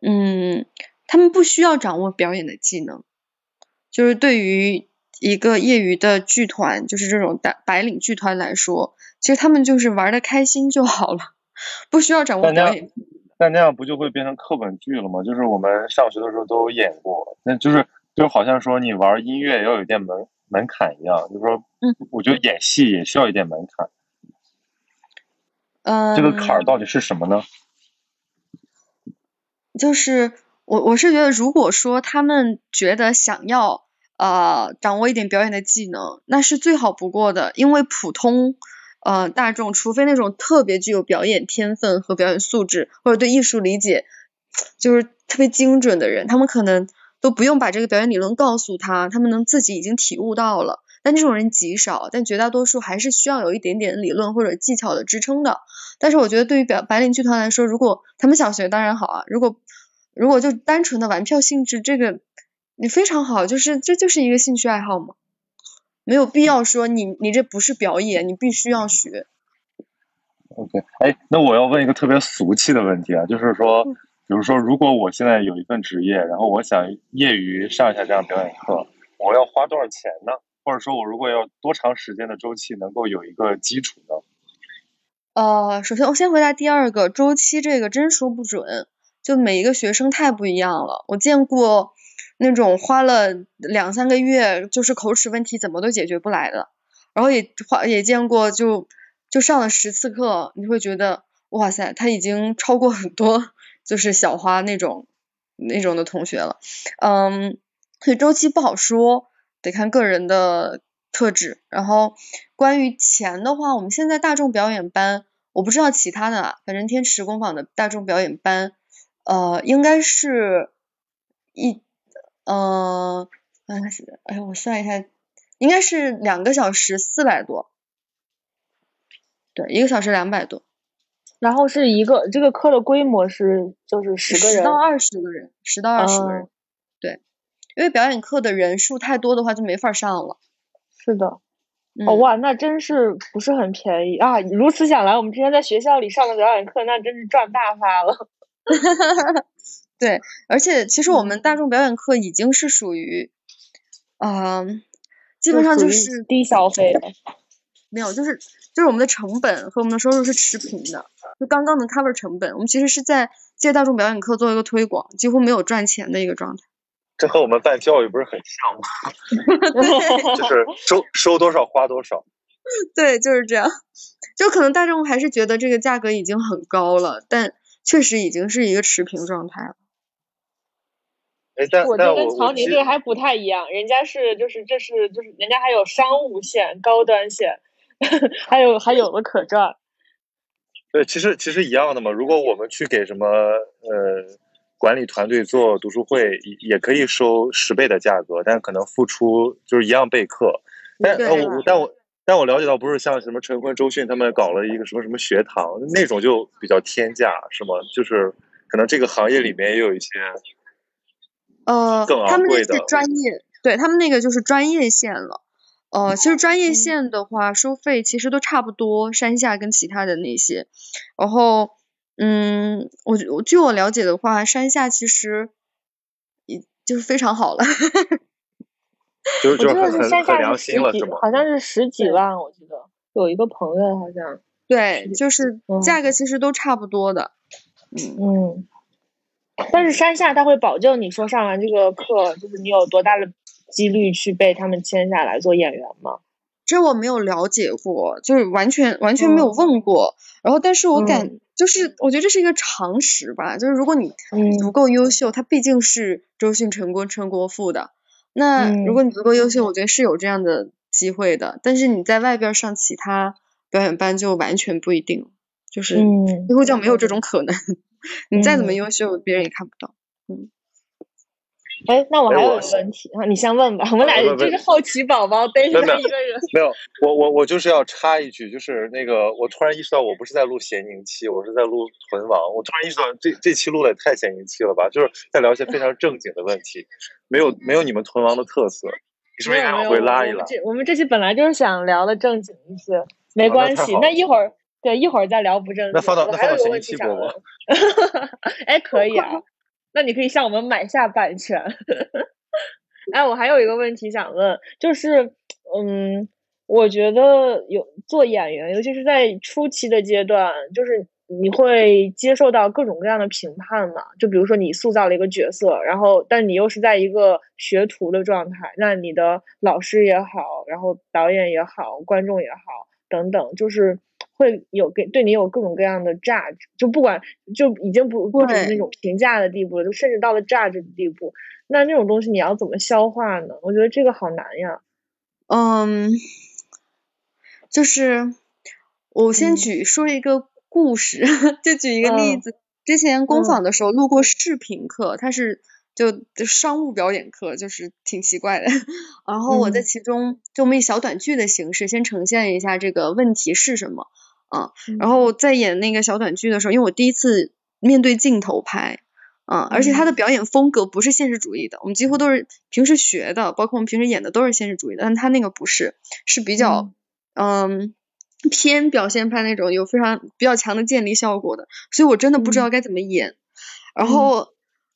Speaker 2: 嗯，他们不需要掌握表演的技能，就是对于一个业余的剧团，就是这种大白领剧团来说，其实他们就是玩的开心就好了，不需要掌握表演。
Speaker 3: 但那样不就会变成课本剧了吗？就是我们上学的时候都演过，那就是就好像说你玩音乐要有一点门门槛一样，就是说，嗯，我觉得演戏也需要一点门槛。
Speaker 2: 嗯，
Speaker 3: 这个坎儿到底是什么呢？
Speaker 2: 就是我我是觉得，如果说他们觉得想要呃掌握一点表演的技能，那是最好不过的。因为普通呃大众，除非那种特别具有表演天分和表演素质，或者对艺术理解就是特别精准的人，他们可能都不用把这个表演理论告诉他，他们能自己已经体悟到了。但这种人极少，但绝大多数还是需要有一点点理论或者技巧的支撑的。但是我觉得对于表白领剧团来说，如果他们想学当然好啊，如果如果就单纯的玩票性质，这个你非常好，就是这就是一个兴趣爱好嘛，没有必要说你你这不是表演，你必须要学。
Speaker 3: OK，哎，那我要问一个特别俗气的问题啊，就是说，比如说如果我现在有一份职业，然后我想业余上一下这样表演课，我要花多少钱呢？或者说，我如果要多长时间的周期能够有一个基础呢？
Speaker 2: 呃，首先我先回答第二个周期，这个真说不准，就每一个学生太不一样了。我见过那种花了两三个月，就是口齿问题怎么都解决不来的，然后也花也见过就就上了十次课，你会觉得哇塞，他已经超过很多就是小花那种那种的同学了。嗯，所以周期不好说。得看个人的特质，然后关于钱的话，我们现在大众表演班，我不知道其他的，反正天池工坊的大众表演班，呃，应该是一，呃，哎呀，我算一下，应该是两个小时四百多，对，一个小时两百多，
Speaker 1: 然后是一个这个课的规模是就是十个人，
Speaker 2: 十到二十个人，十到二十个人。对因为表演课的人数太多的话，就没法上了。
Speaker 1: 是的，哦哇，那真是不是很便宜啊！如此想来，我们之前在学校里上的表演课，那真是赚大发了。[LAUGHS]
Speaker 2: 对，而且其实我们大众表演课已经是属于，嗯，基本上就是
Speaker 1: 低消费的。
Speaker 2: 没有，就是就是我们的成本和我们的收入是持平的，就刚刚能 cover 成本。我们其实是在借大众表演课做一个推广，几乎没有赚钱的一个状态。
Speaker 3: 这和我们办教育不是很像吗？[LAUGHS] [LAUGHS] 就是收收多少花多少。[LAUGHS]
Speaker 2: 对，就是这样。就可能大众还是觉得这个价格已经很高了，但确实已经是一个持平状态了。
Speaker 3: 哎，但
Speaker 1: 我这跟曹宁这个还不太一样，人家是就是这是就是人家还有商务线、高端线，[LAUGHS] 还有还有的可赚。
Speaker 3: 对，其实其实一样的嘛。如果我们去给什么呃。管理团队做读书会也可以收十倍的价格，但可能付出就是一样备课。但我但我但我了解到，不是像什么陈坤、周迅他们搞了一个什么什么学堂那种，就比较天价，是吗？就是可能这个行业里面也有一些
Speaker 2: 呃，
Speaker 3: 他们那
Speaker 2: 是专业，对他们那个就是专业线了。呃，其实专业线的话，收费其实都差不多，山下跟其他的那些，然后。嗯，我我据我了解的话，山下其实已就是非常好了。[LAUGHS]
Speaker 3: 就就
Speaker 1: 很
Speaker 3: 很良心了，是吗？
Speaker 1: 好像是十几万，我记得有一个朋友好像。
Speaker 2: 对，就是价格其实都差不多的。
Speaker 1: 嗯嗯。但是山下他会保证你说上完这个课，就是你有多大的几率去被他们签下来做演员吗？
Speaker 2: 这我没有了解过，就是完全完全没有问过。然后，但是我感就是我觉得这是一个常识吧，就是如果你足够优秀，他毕竟是周迅、陈坤陈国富的，那如果你足够优秀，我觉得是有这样的机会的。但是你在外边上其他表演班就完全不一定。就是几乎就没有这种可能，你再怎么优秀，别人也看不到。嗯。
Speaker 1: 哎，那我还有个问题啊，你先问吧。我们俩就是好奇宝宝，逮着他一个人。
Speaker 3: 没有，我我我就是要插一句，就是那个，我突然意识到，我不是在录咸宁期，我是在录屯王。我突然意识到，这这期录的也太咸宁期了吧？就是在聊一些非常正经的问题，没有没有你们屯王的特色。你是不是应该往回拉一拉？
Speaker 1: 我们这期本来就是想聊的正经一些，没关系。那一会儿对一会儿再聊不正经。
Speaker 3: 那放到那放到咸宁期播吧。[LAUGHS]
Speaker 1: 哎，可以啊。那你可以向我们买下版权。[LAUGHS] 哎，我还有一个问题想问，就是，嗯，我觉得有做演员，尤其是在初期的阶段，就是你会接受到各种各样的评判嘛？就比如说你塑造了一个角色，然后但你又是在一个学徒的状态，那你的老师也好，然后导演也好，观众也好，等等，就是。会有给对你有各种各样的 judge，就不管就已经不不止那种评价的地步了，就甚至到了 judge 的地步。那那种东西你要怎么消化呢？我觉得这个好难呀。
Speaker 2: 嗯，就是我先举说一个故事，[LAUGHS] 就举一个例子。之前工坊的时候录过视频课，它是就就商务表演课，就是挺奇怪的。然后我在其中就我们以小短剧的形式先呈现一下这个问题是什么。啊，然后。在演那个小短剧的时候，因为我第一次面对镜头拍，啊，而且他的表演风格不是现实主义的，我们几乎都是平时学的，包括我们平时演的都是现实主义的，但他那个不是，是比较嗯。偏表现派那种，有非常比较强的建立效果的，所以我真的不知道该怎么演。然后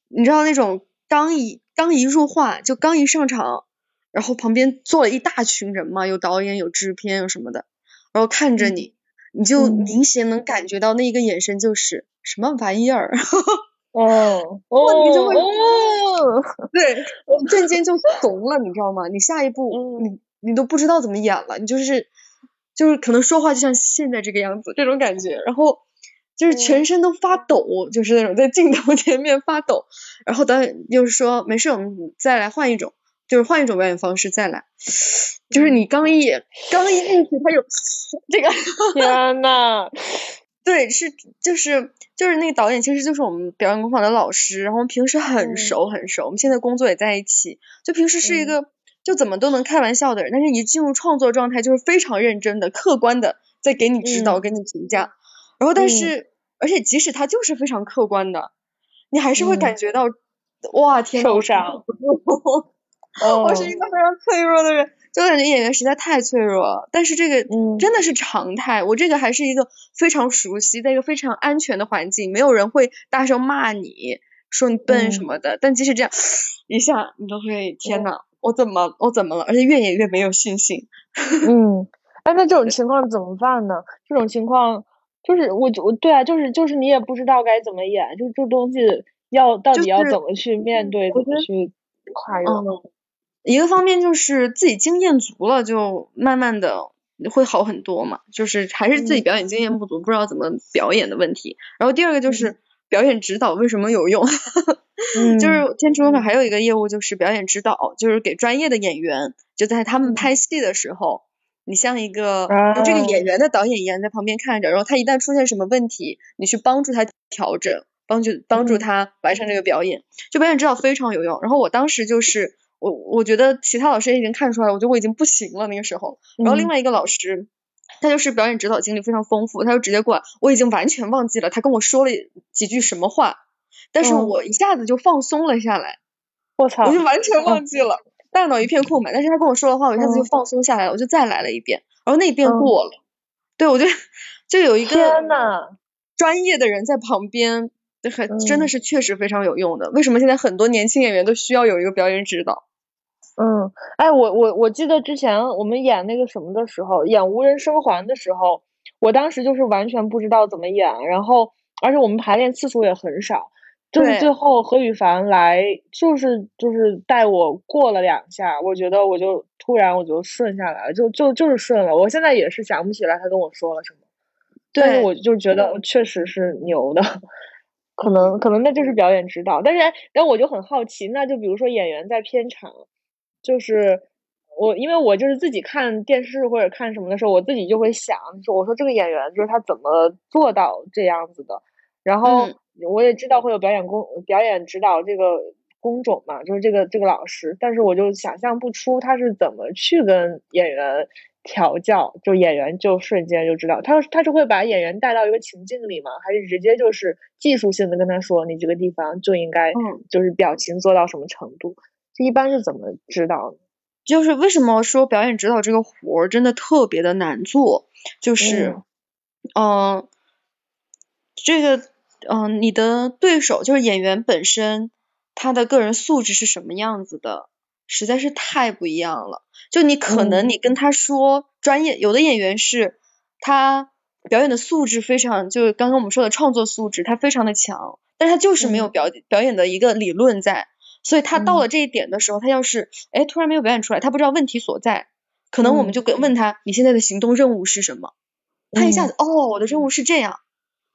Speaker 2: 你知道那种刚一刚一入画，就刚一上场，然后旁边坐了一大群人嘛，有导演有制片有什么的，然后看着你。你就明显能感觉到那一个眼神就是什么玩意儿，
Speaker 1: 哦 [LAUGHS] 哦，
Speaker 2: 你就会对，瞬间就怂了，你知道吗？你下一步你你都不知道怎么演了，你就是就是可能说话就像现在这个样子这种感觉，然后就是全身都发抖，就是那种在镜头前面发抖，然后导演又说没事，我们再来换一种。就是换一种表演方式再来，就是你刚一刚一进去，他有这个 [LAUGHS]
Speaker 1: 天呐，
Speaker 2: 对，是就是就是那个导演，其实就是我们表演工坊的老师，然后平时很熟很熟，我们现在工作也在一起，就平时是一个就怎么都能开玩笑的人，但是一进入创作状态就是非常认真的、客观的在给你指导、给你评价，然后但是而且即使他就是非常客观的，你还是会感觉到哇天
Speaker 1: 受伤。
Speaker 2: 我是一个非常脆弱的人，就感觉演员实在太脆弱了。但是这个真的是常态，我这个还是一个非常熟悉，在一个非常安全的环境，没有人会大声骂你说你笨什么的。但即使这样一下，你都会天呐，我怎么我怎么了？而且越演越没有信心。[LAUGHS]
Speaker 1: 嗯，哎，那这种情况怎么办呢？这种情况就是我我对啊，就是就是你也不知道该怎么演，就这东西要到底要怎么去面对，怎么去跨越。
Speaker 2: 一个方面就是自己经验足了，就慢慢的会好很多嘛。就是还是自己表演经验不足，不知道怎么表演的问题。然后第二个就是表演指导为什么有用？[LAUGHS] 就是天厨还有一个业务就是表演指导，就是给专业的演员，就在他们拍戏的时候，你像一个这个演员的导演一样在旁边看着，然后他一旦出现什么问题，你去帮助他调整，帮助帮助他完成这个表演。就表演指导非常有用。然后我当时就是。我我觉得其他老师也已经看出来了，我觉得我已经不行了那个时候。然后另外一个老师，他就是表演指导经历非常丰富，他就直接过来，我已经完全忘记了他跟我说了几句什么话，但是我一下子就放松了下来。
Speaker 1: 我操！
Speaker 2: 我就完全忘记了，大脑一片空白。但是他跟我说的话，我一下子就放松下来了，我就再来了一遍，然后那遍过了。对，我就就有一个专业的人在旁边。很真的是确实非常有用的。为什么现在很多年轻演员都需要有一个表演指导？
Speaker 1: 嗯，哎，我我我记得之前我们演那个什么的时候，演无人生还的时候，我当时就是完全不知道怎么演，然后而且我们排练次数也很少，就是最后何雨凡来就是就是带我过了两下，我觉得我就突然我就顺下来了，就就就是顺了。我现在也是想不起来他跟我说了什么，但是我就觉得确实是牛的。[LAUGHS] 可能可能那就是表演指导，但是但我就很好奇，那就比如说演员在片场，就是我因为我就是自己看电视或者看什么的时候，我自己就会想说，我说这个演员就是他怎么做到这样子的。然后我也知道会有表演工表演指导这个工种嘛，就是这个这个老师，但是我就想象不出他是怎么去跟演员调教，就演员就瞬间就知道他他是会把演员带到一个情境里吗？还是直接就是技术性的跟他说你这个地方就应该就是表情做到什么程度？这一般是怎么指导的？
Speaker 2: 就是为什么说表演指导这个活儿真的特别的难做？就是，嗯，这个，嗯，你的对手就是演员本身，他的个人素质是什么样子的，实在是太不一样了。就你可能你跟他说专业，有的演员是他表演的素质非常，就是刚刚我们说的创作素质，他非常的强，但是他就是没有表表演的一个理论在。所以他到了这一点的时候，他要是哎突然没有表演出来，他不知道问题所在，可能我们就跟问他你现在的行动任务是什么？他一下子哦我的任务是这样，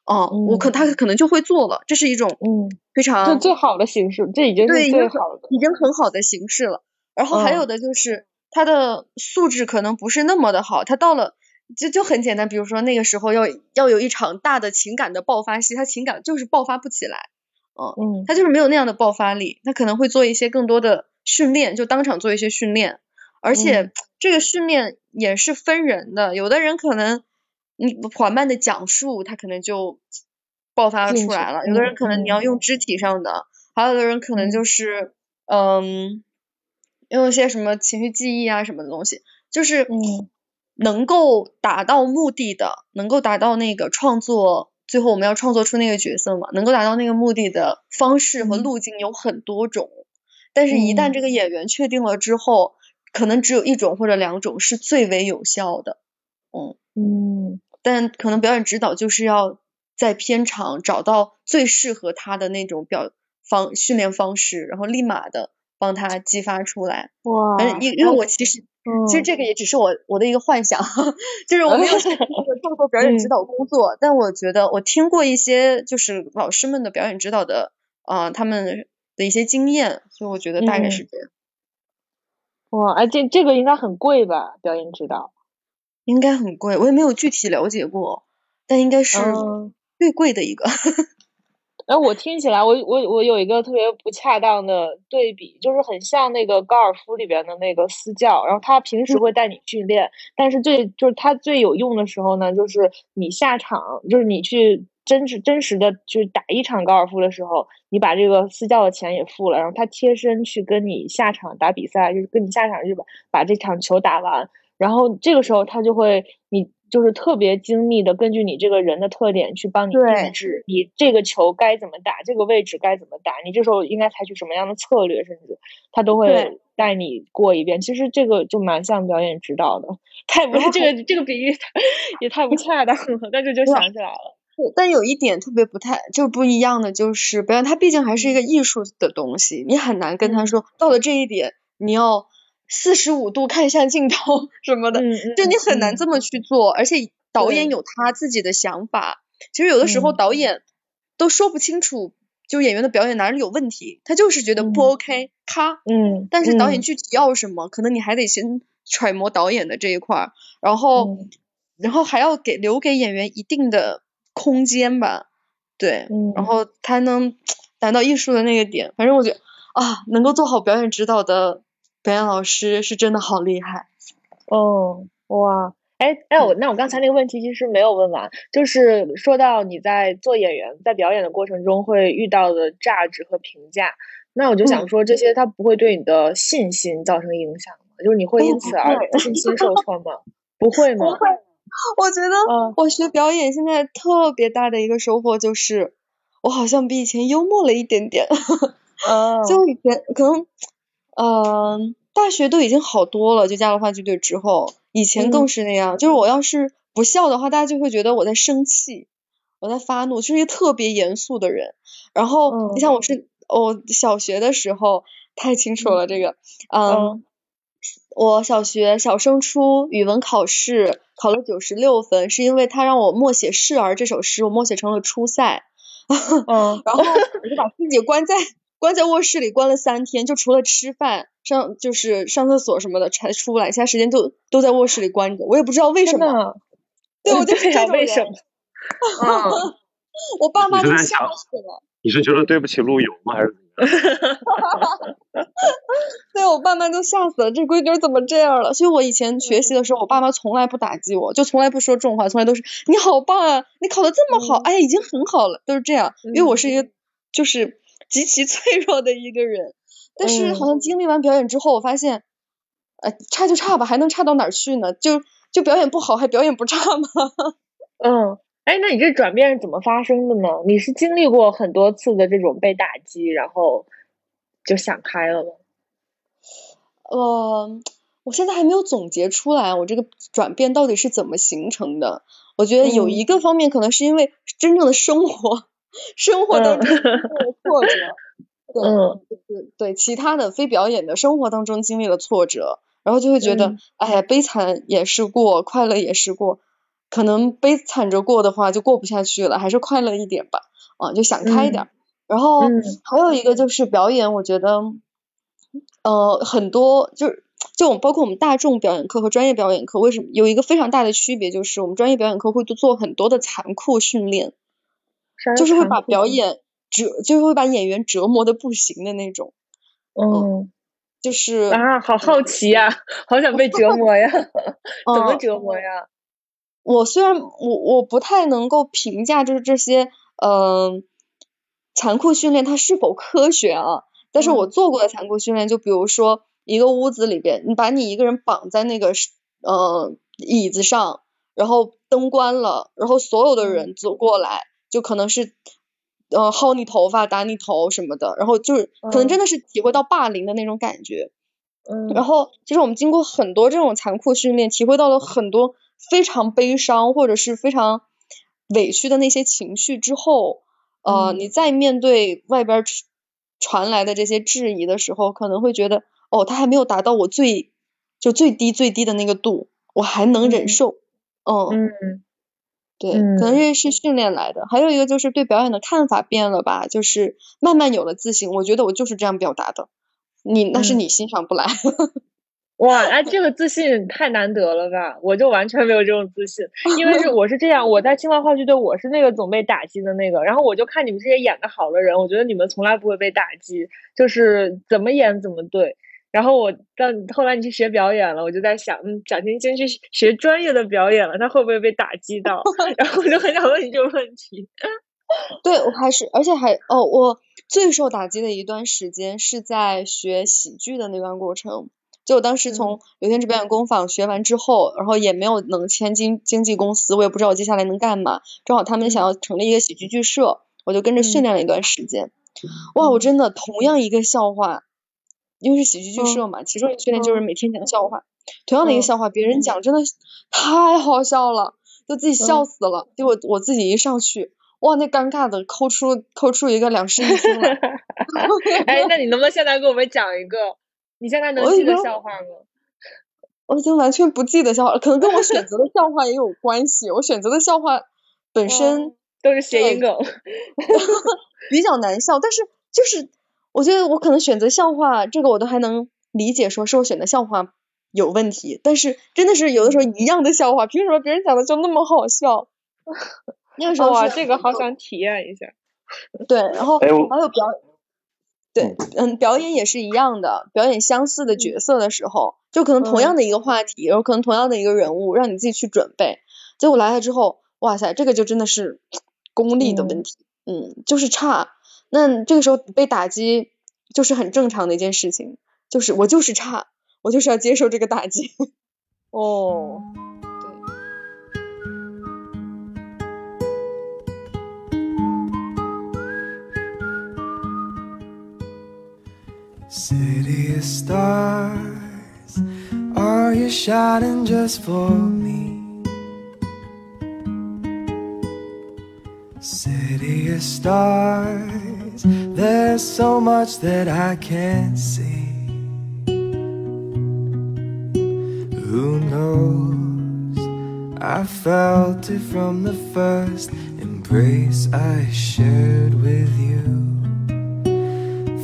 Speaker 2: 哦我可他可能就会做了，这是一种嗯非常
Speaker 1: 就最好的形式，这已经是最好的，
Speaker 2: 已经很好的形式了。然后还有的就是他的素质可能不是那么的好，他到了就就很简单，比如说那个时候要要有一场大的情感的爆发戏，他情感就是爆发不起来。嗯，他就是没有那样的爆发力，他可能会做一些更多的训练，就当场做一些训练，而且这个训练也是分人的，有的人可能你缓慢的讲述，他可能就爆发出来了，有的人可能你要用肢体上的，还有的人可能就是嗯，用一些什么情绪记忆啊什么的东西，就是能够达到目的的，能够达到那个创作。最后我们要创作出那个角色嘛，能够达到那个目的的方式和路径有很多种，但是一旦这个演员确定了之后，可能只有一种或者两种是最为有效的，嗯。嗯，但可能表演指导就是要在片场找到最适合他的那种表方训练方式，然后立马的帮他激发出来。哇，因因为我其实。其实这个也只是我我的一个幻想，[LAUGHS] 就是我没有做过创作表演指导工作，但我觉得我听过一些就是老师们的表演指导的啊他们的一些经验，所以我觉得大概是这样。
Speaker 1: 哇，哎，这这个应该很贵吧？表演指导
Speaker 2: 应该很贵，我也没有具体了解过，但应该是最贵的一个。
Speaker 1: 哎，我听起来，我我我有一个特别不恰当的对比，就是很像那个高尔夫里边的那个私教，然后他平时会带你训练，但是最就是他最有用的时候呢，就是你下场，就是你去真实真实的去打一场高尔夫的时候，你把这个私教的钱也付了，然后他贴身去跟你下场打比赛，就是跟你下场去把把这场球打完，然后这个时候他就会你。就是特别精密的，根据你这个人的特点去帮你定制，你这个球该怎么打，这个位置该怎么打，你这时候应该采取什么样的策略，甚至他都会带你过一遍。其实这个就蛮像表演指导的，太不是这个这个比喻 [LAUGHS] 也太不恰当了，但是就想起来了。
Speaker 2: 但有一点特别不太就不一样的就是表演，它毕竟还是一个艺术的东西，你很难跟他说到了这一点你要。四十五度看向镜头 [LAUGHS] 什么的，就你很难这么去做，而且导演有他自己的想法。其实有的时候导演都说不清楚，就演员的表演哪里有问题，他就是觉得不 OK，咔。嗯。但是导演具体要什么，可能你还得先揣摩导演的这一块儿，然后，然后还要给留给演员一定的空间吧，对，然后才能达到艺术的那个点。反正我觉得啊，能够做好表演指导的。表演老师是真的好厉害，
Speaker 1: 哦，哇，哎哎，我那我刚才那个问题其实没有问完，就是说到你在做演员在表演的过程中会遇到的价值和评价，那我就想说这些它不会对你的信心造成影响吗？就是你会因此而信心受挫吗？不会吗？
Speaker 2: 不会，我觉得我学表演现在特别大的一个收获就是我好像比以前幽默了一点点，[LAUGHS] 哦，就以前可能。嗯，大学都已经好多了，就加入话剧队之后，以前更是那样。就是我要是不笑的话，大家就会觉得我在生气，我在发怒，就是一个特别严肃的人。然后你像我是我小学的时候太清楚了这个，嗯，我小学小升初语文考试考了九十六分，是因为他让我默写《示儿》这首诗，我默写成了《出塞》，嗯，然后我就把自己关在。关在卧室里关了三天，就除了吃饭、上就是上厕所什么的才出来，其他时间都都在卧室里关着。我也不知道为什么。对，我就是这种
Speaker 1: 为什么？[LAUGHS]
Speaker 2: 我爸妈都吓死了。
Speaker 3: 你是觉得对不起陆游吗？还是？[LAUGHS]
Speaker 2: 对我爸妈都吓死了，这闺女怎么这样了？所以我以前学习的时候，我爸妈从来不打击我，就从来不说重话，从来都是你好棒啊，你考的这么好，哎，已经很好了，都是这样。因为我是一个就是极其脆弱的一个人，但是好像经历完表演之后，我发现，呃，差就差吧，还能差到哪儿去呢？就就表演不好，还表演不差吗？[LAUGHS]
Speaker 1: 嗯。哎，那你这转变是怎么发生的呢？你是经历过很多次的这种被打击，然后就想开了吗？
Speaker 2: 呃，我现在还没有总结出来，我这个转变到底是怎么形成的？我觉得有一个方面可能是因为真正的生活，生活当中经挫折，[LAUGHS] 对，对，对，其他的非表演的生活当中经历了挫折，然后就会觉得，哎呀，悲惨也是过，快乐也是过。可能悲惨着过的话就过不下去了，还是快乐一点吧，啊，就想开一点。然后还有一个就是表演，我觉得，呃，很多就是就包括我们大众表演课和专业表演课，为什么有一个非常大的区别，就是我们专业表演课会做很多的残酷训练，就是会把表演折，就是会把演员折磨的不行的那种。嗯，就是
Speaker 1: 啊，好好奇呀，好想被折磨呀，[LAUGHS] 怎么折磨呀？
Speaker 2: 我虽然我我不太能够评价就是这些嗯残酷训练它是否科学啊，但是我做过的残酷训练就比如说一个屋子里边你把你一个人绑在那个呃椅子上，然后灯关了，然后所有的人走过来就可能是呃薅你头发打你头什么的，然后就是可能真的是体会到霸凌的那种感觉，
Speaker 1: 嗯，
Speaker 2: 然后其实我们经过很多这种残酷训练，体会到了很多。非常悲伤或者是非常委屈的那些情绪之后，呃，你再面对外边传来的这些质疑的时候，可能会觉得，哦，他还没有达到我最就最低最低的那个度，我还能忍受，
Speaker 1: 嗯。
Speaker 2: 嗯，对，可能这是训练来的。还有一个就是对表演的看法变了吧，就是慢慢有了自信。我觉得我就是这样表达的，你那是你欣赏不来。[LAUGHS]
Speaker 1: 哇，哎，这个自信太难得了吧！我就完全没有这种自信，因为是 [LAUGHS] 我是这样，我在清华话剧队，我是那个总被打击的那个。然后我就看你们这些演的好的人，我觉得你们从来不会被打击，就是怎么演怎么对。然后我到后来你去学表演了，我就在想，嗯，蒋勤勤去学专业的表演了，他会不会被打击到？[LAUGHS] 然后我就很想问你这个问题。[LAUGHS]
Speaker 2: 对，我还是，而且还哦，我最受打击的一段时间是在学喜剧的那段过程。就我当时从刘天志表演工坊学完之后，然后也没有能签经经纪公司，我也不知道我接下来能干嘛。正好他们想要成立一个喜剧剧社，我就跟着训练了一段时间。哇，我真的同样一个笑话，因为是喜剧剧社嘛，其中一个训练就是每天讲笑话。同样的一个笑话，别人讲真的太好笑了，就自己笑死了。结果我自己一上去，哇，那尴尬的抠出抠出一个两室一厅来。[LAUGHS]
Speaker 1: 哎，那你能不能现在给我们讲一个？你现在能记得笑话吗？[LAUGHS]
Speaker 2: 我已经完全不记得笑话了，可能跟我选择的笑话也有关系。我选择的笑话本身
Speaker 1: 都是谐音梗，[LAUGHS]
Speaker 2: 比较难笑。但是就是我觉得我可能选择笑话这个我都还能理解，说是我选的笑话有问题。但是真的是有的时候一样的笑话，凭什么别人讲的就那么好笑？[LAUGHS] 那个时候
Speaker 1: 哇，这个好想体验一下。[LAUGHS]
Speaker 2: 对，然后还有表。对，嗯，表演也是一样的，表演相似的角色的时候，就可能同样的一个话题，然后可能同样的一个人物，让你自己去准备。结果来了之后，哇塞，这个就真的是 [TSK] 功力的问题，嗯，就是差。那这个时候被打击，就是很正常的一件事情，就是我就是差，我就是要接受这个打击。
Speaker 1: 哦。City of stars, are you shining just for me? City of stars, there's so much that I can't see. Who knows? I felt it from the first embrace I shared with you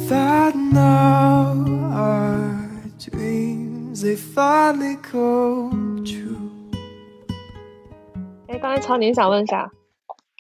Speaker 1: that now our dreams they finally come true。哎，刚才曹宁想问啥？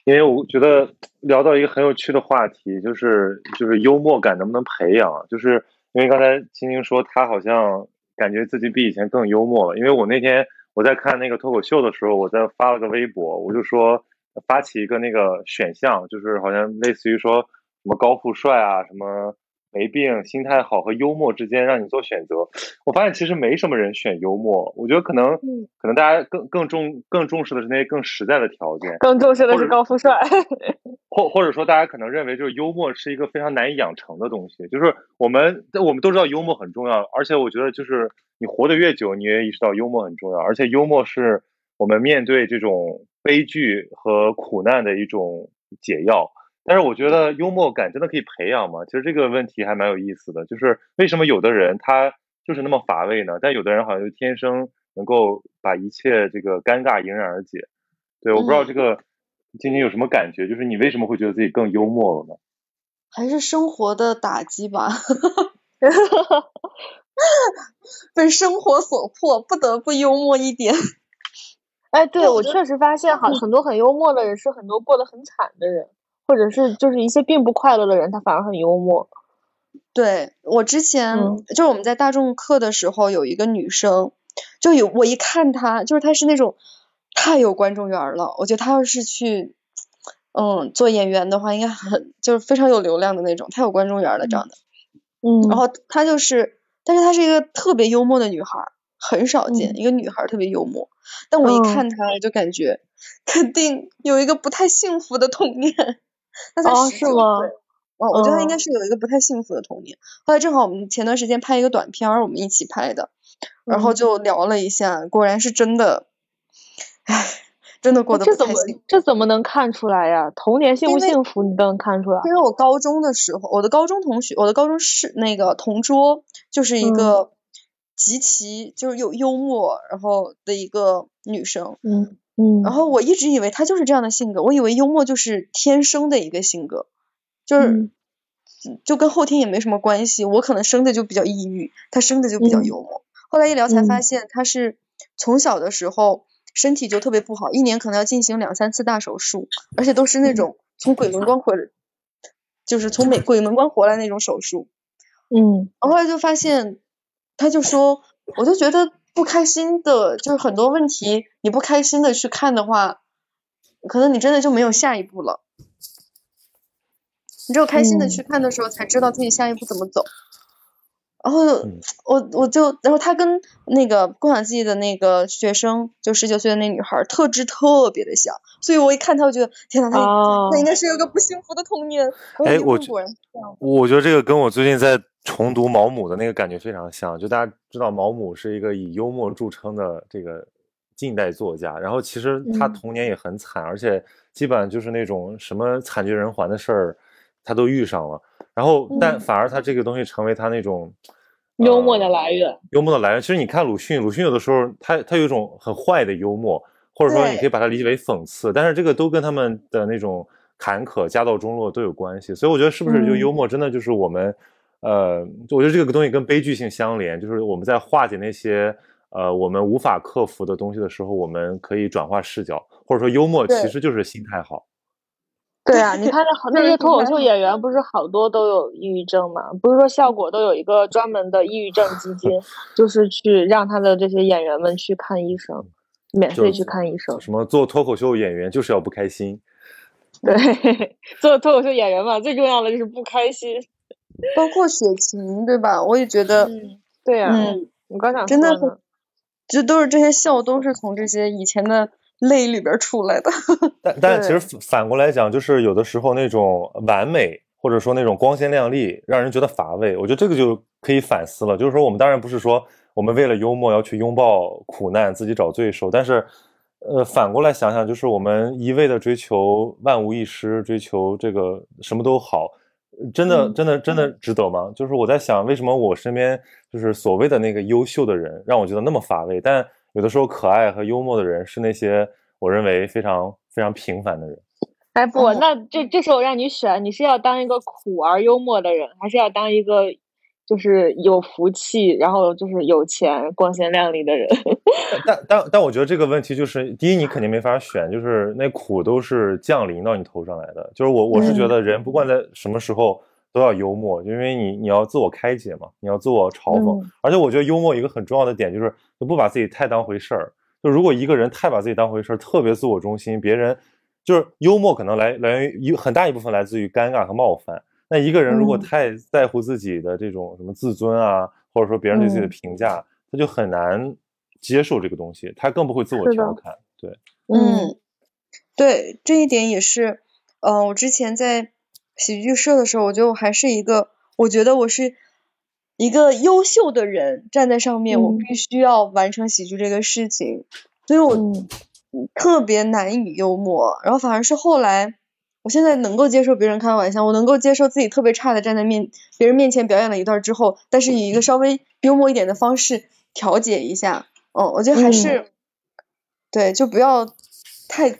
Speaker 3: 因为我觉得聊到一个很有趣的话题，就是就是幽默感能不能培养？就是因为刚才青青说她好像感觉自己比以前更幽默了。因为我那天我在看那个脱口秀的时候，我在发了个微博，我就说发起一个那个选项，就是好像类似于说什么高富帅啊什么。没病，心态好和幽默之间让你做选择。我发现其实没什么人选幽默，我觉得可能可能大家更更重更重视的是那些更实在的条件，
Speaker 1: 更重视的是高富帅，[LAUGHS]
Speaker 3: 或或者说大家可能认为就是幽默是一个非常难以养成的东西。就是我们我们都知道幽默很重要，而且我觉得就是你活得越久，你也意识到幽默很重要，而且幽默是我们面对这种悲剧和苦难的一种解药。但是我觉得幽默感真的可以培养吗？其实这个问题还蛮有意思的，就是为什么有的人他就是那么乏味呢？但有的人好像就天生能够把一切这个尴尬迎刃而解。对，我不知道这个晶晶有什么感觉，就是你为什么会觉得自己更幽默了呢？
Speaker 2: 还是生活的打击吧，[LAUGHS] 被生活所迫，不得不幽默一点。
Speaker 1: 哎，对我确实发现，好很多很幽默的人是很多过得很惨的人。或者是就是一些并不快乐的人，他反而很幽默。
Speaker 2: 对我之前就是我们在大众课的时候，有一个女生，就有我一看她，就是她是那种太有观众缘了。我觉得她要是去嗯做演员的话，应该很就是非常有流量的那种，太有观众缘了，长得。
Speaker 1: 嗯。
Speaker 2: 然后她就是，但是她是一个特别幽默的女孩，很少见一个女孩特别幽默。但我一看她，就感觉 [LAUGHS] 肯定有一个不太幸福的童年。那才
Speaker 1: 十九岁，
Speaker 2: 哦，我觉得他应该是有一个不太幸福的童年。后来正好我们前段时间拍一个短片，我们一起拍的，然后就聊了一下，果然是真的，唉，真的过得不
Speaker 1: 太幸。这怎么能看出来呀？童年幸不幸福你都能看出来。
Speaker 2: 因为我高中的时候，我的高中同学，我的高中是那个同桌，就是一个极其就是又幽默然后的一个女生。
Speaker 1: 嗯。嗯，
Speaker 2: 然后我一直以为他就是这样的性格，我以为幽默就是天生的一个性格，就是就跟后天也没什么关系。我可能生的就比较抑郁，他生的就比较幽默。后来一聊才发现，他是从小的时候身体就特别不好，一年可能要进行两三次大手术，而且都是那种从鬼门关回，就是从美鬼门关回来那种手术。
Speaker 1: 嗯，
Speaker 2: 后来就发现，他就说，我就觉得。不开心的，就是很多问题，你不开心的去看的话，可能你真的就没有下一步了。你只有开心的去看的时候，才知道自己下一步怎么走。然后我我就，然后他跟那个共享记忆的那个学生，就十九岁的那女孩，特质特别的像，所以我一看他，我觉得天呐，他他应该是有个不幸福的童年。
Speaker 3: 哎，我觉我觉得这个跟我最近在。重读毛姆的那个感觉非常像，就大家知道毛姆是一个以幽默著称的这个近代作家，然后其实他童年也很惨，而且基本上就是那种什么惨绝人寰的事儿，他都遇上了。然后但反而他这个东西成为他那种
Speaker 1: 幽默的来源，
Speaker 3: 幽默的来源。其实你看鲁迅，鲁迅有的时候他他有一种很坏的幽默，或者说你可以把它理解为讽刺，但是这个都跟他们的那种坎坷、家道中落都有关系。所以我觉得是不是就幽默真的就是我们。呃，我觉得这个东西跟悲剧性相连，就是我们在化解那些呃我们无法克服的东西的时候，我们可以转化视角，或者说幽默其实就是心态好。
Speaker 1: 对啊，[LAUGHS] 你看那那些脱口秀演员，不是好多都有抑郁症吗？不是说效果都有一个专门的抑郁症基金，[LAUGHS] 就是去让他的这些演员们去看医生，免费去看医生。
Speaker 3: 什么做脱口秀演员就是要不开心？
Speaker 1: 对，[LAUGHS] 做脱口秀演员嘛，最重要的就是不开心。
Speaker 2: 包括雪琴，对吧？我也觉得，
Speaker 1: 对呀，嗯，我刚想
Speaker 2: 真的，这都是这些笑，都是从这些以前的泪里边出来的。[LAUGHS]
Speaker 3: 但但其实反过来讲，就是有的时候那种完美，或者说那种光鲜亮丽，让人觉得乏味。我觉得这个就可以反思了。就是说，我们当然不是说我们为了幽默要去拥抱苦难，自己找罪受，但是，呃，反过来想想，就是我们一味的追求万无一失，追求这个什么都好。真的，真的，真的值得吗？就是我在想，为什么我身边就是所谓的那个优秀的人，让我觉得那么乏味？但有的时候，可爱和幽默的人是那些我认为非常非常平凡的人。
Speaker 1: 哎不，那这这时候让你选，你是要当一个苦而幽默的人，还是要当一个就是有福气，然后就是有钱、光鲜亮丽的人？[LAUGHS]
Speaker 3: 但但但我觉得这个问题就是，第一，你肯定没法选，就是那苦都是降临到你头上来的。就是我我是觉得人不管在什么时候都要幽默，因为你你要自我开解嘛，你要自我嘲讽。而且我觉得幽默一个很重要的点就是就，不把自己太当回事儿。就如果一个人太把自己当回事儿，特别自我中心，别人。就是幽默可能来来源于一很大一部分来自于尴尬和冒犯。那一个人如果太在乎自己的这种什么自尊啊，或者说别人对自己的评价，他就很难接受这个东西，他更不会自我调侃。对，
Speaker 2: 嗯，对，这一点也是。嗯，我之前在喜剧社的时候，我觉得我还是一个，我觉得我是一个优秀的人，站在上面，我必须要完成喜剧这个事情，所以我。特别难以幽默，然后反而是后来，我现在能够接受别人开玩笑，我能够接受自己特别差的站在面别人面前表演了一段之后，但是以一个稍微幽默一点的方式调解一下，嗯，我觉得还是，对，就不要太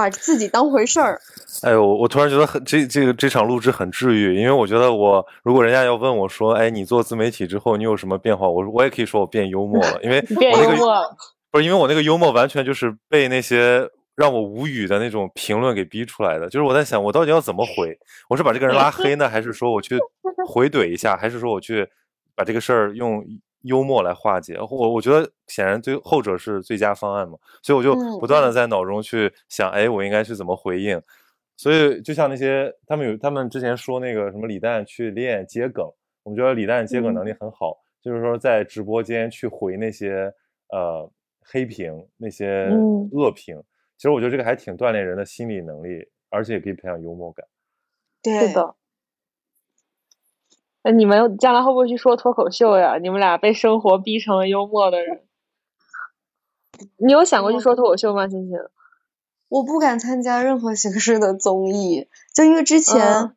Speaker 2: 把自己当回事儿。[LAUGHS]
Speaker 3: 哎呦，我突然觉得很这这个这场录制很治愈，因为我觉得我如果人家要问我说，哎，你做自媒体之后你有什么变化？我我也可以说我变幽默了，因为 [LAUGHS]
Speaker 1: 变幽默。
Speaker 3: 不是因为我那个幽默完全就是被那些让我无语的那种评论给逼出来的，就是我在想我到底要怎么回？我是把这个人拉黑呢，还是说我去回怼一下，还是说我去把这个事儿用幽默来化解？我我觉得显然最后者是最佳方案嘛，所以我就不断的在脑中去想，哎，我应该去怎么回应？所以就像那些他们有他们之前说那个什么李诞去练接梗，我们觉得李诞接梗能力很好，就是说在直播间去回那些呃。黑屏那些恶评，其实我觉得这个还挺锻炼人的心理能力，而且也可以培养幽默感。
Speaker 2: 对
Speaker 1: 的。那你们将来会不会去说脱口秀呀？你们俩被生活逼成了幽默的人。你有想过去说脱口秀吗，星星？
Speaker 2: 我不敢参加任何形式的综艺，就因为之前，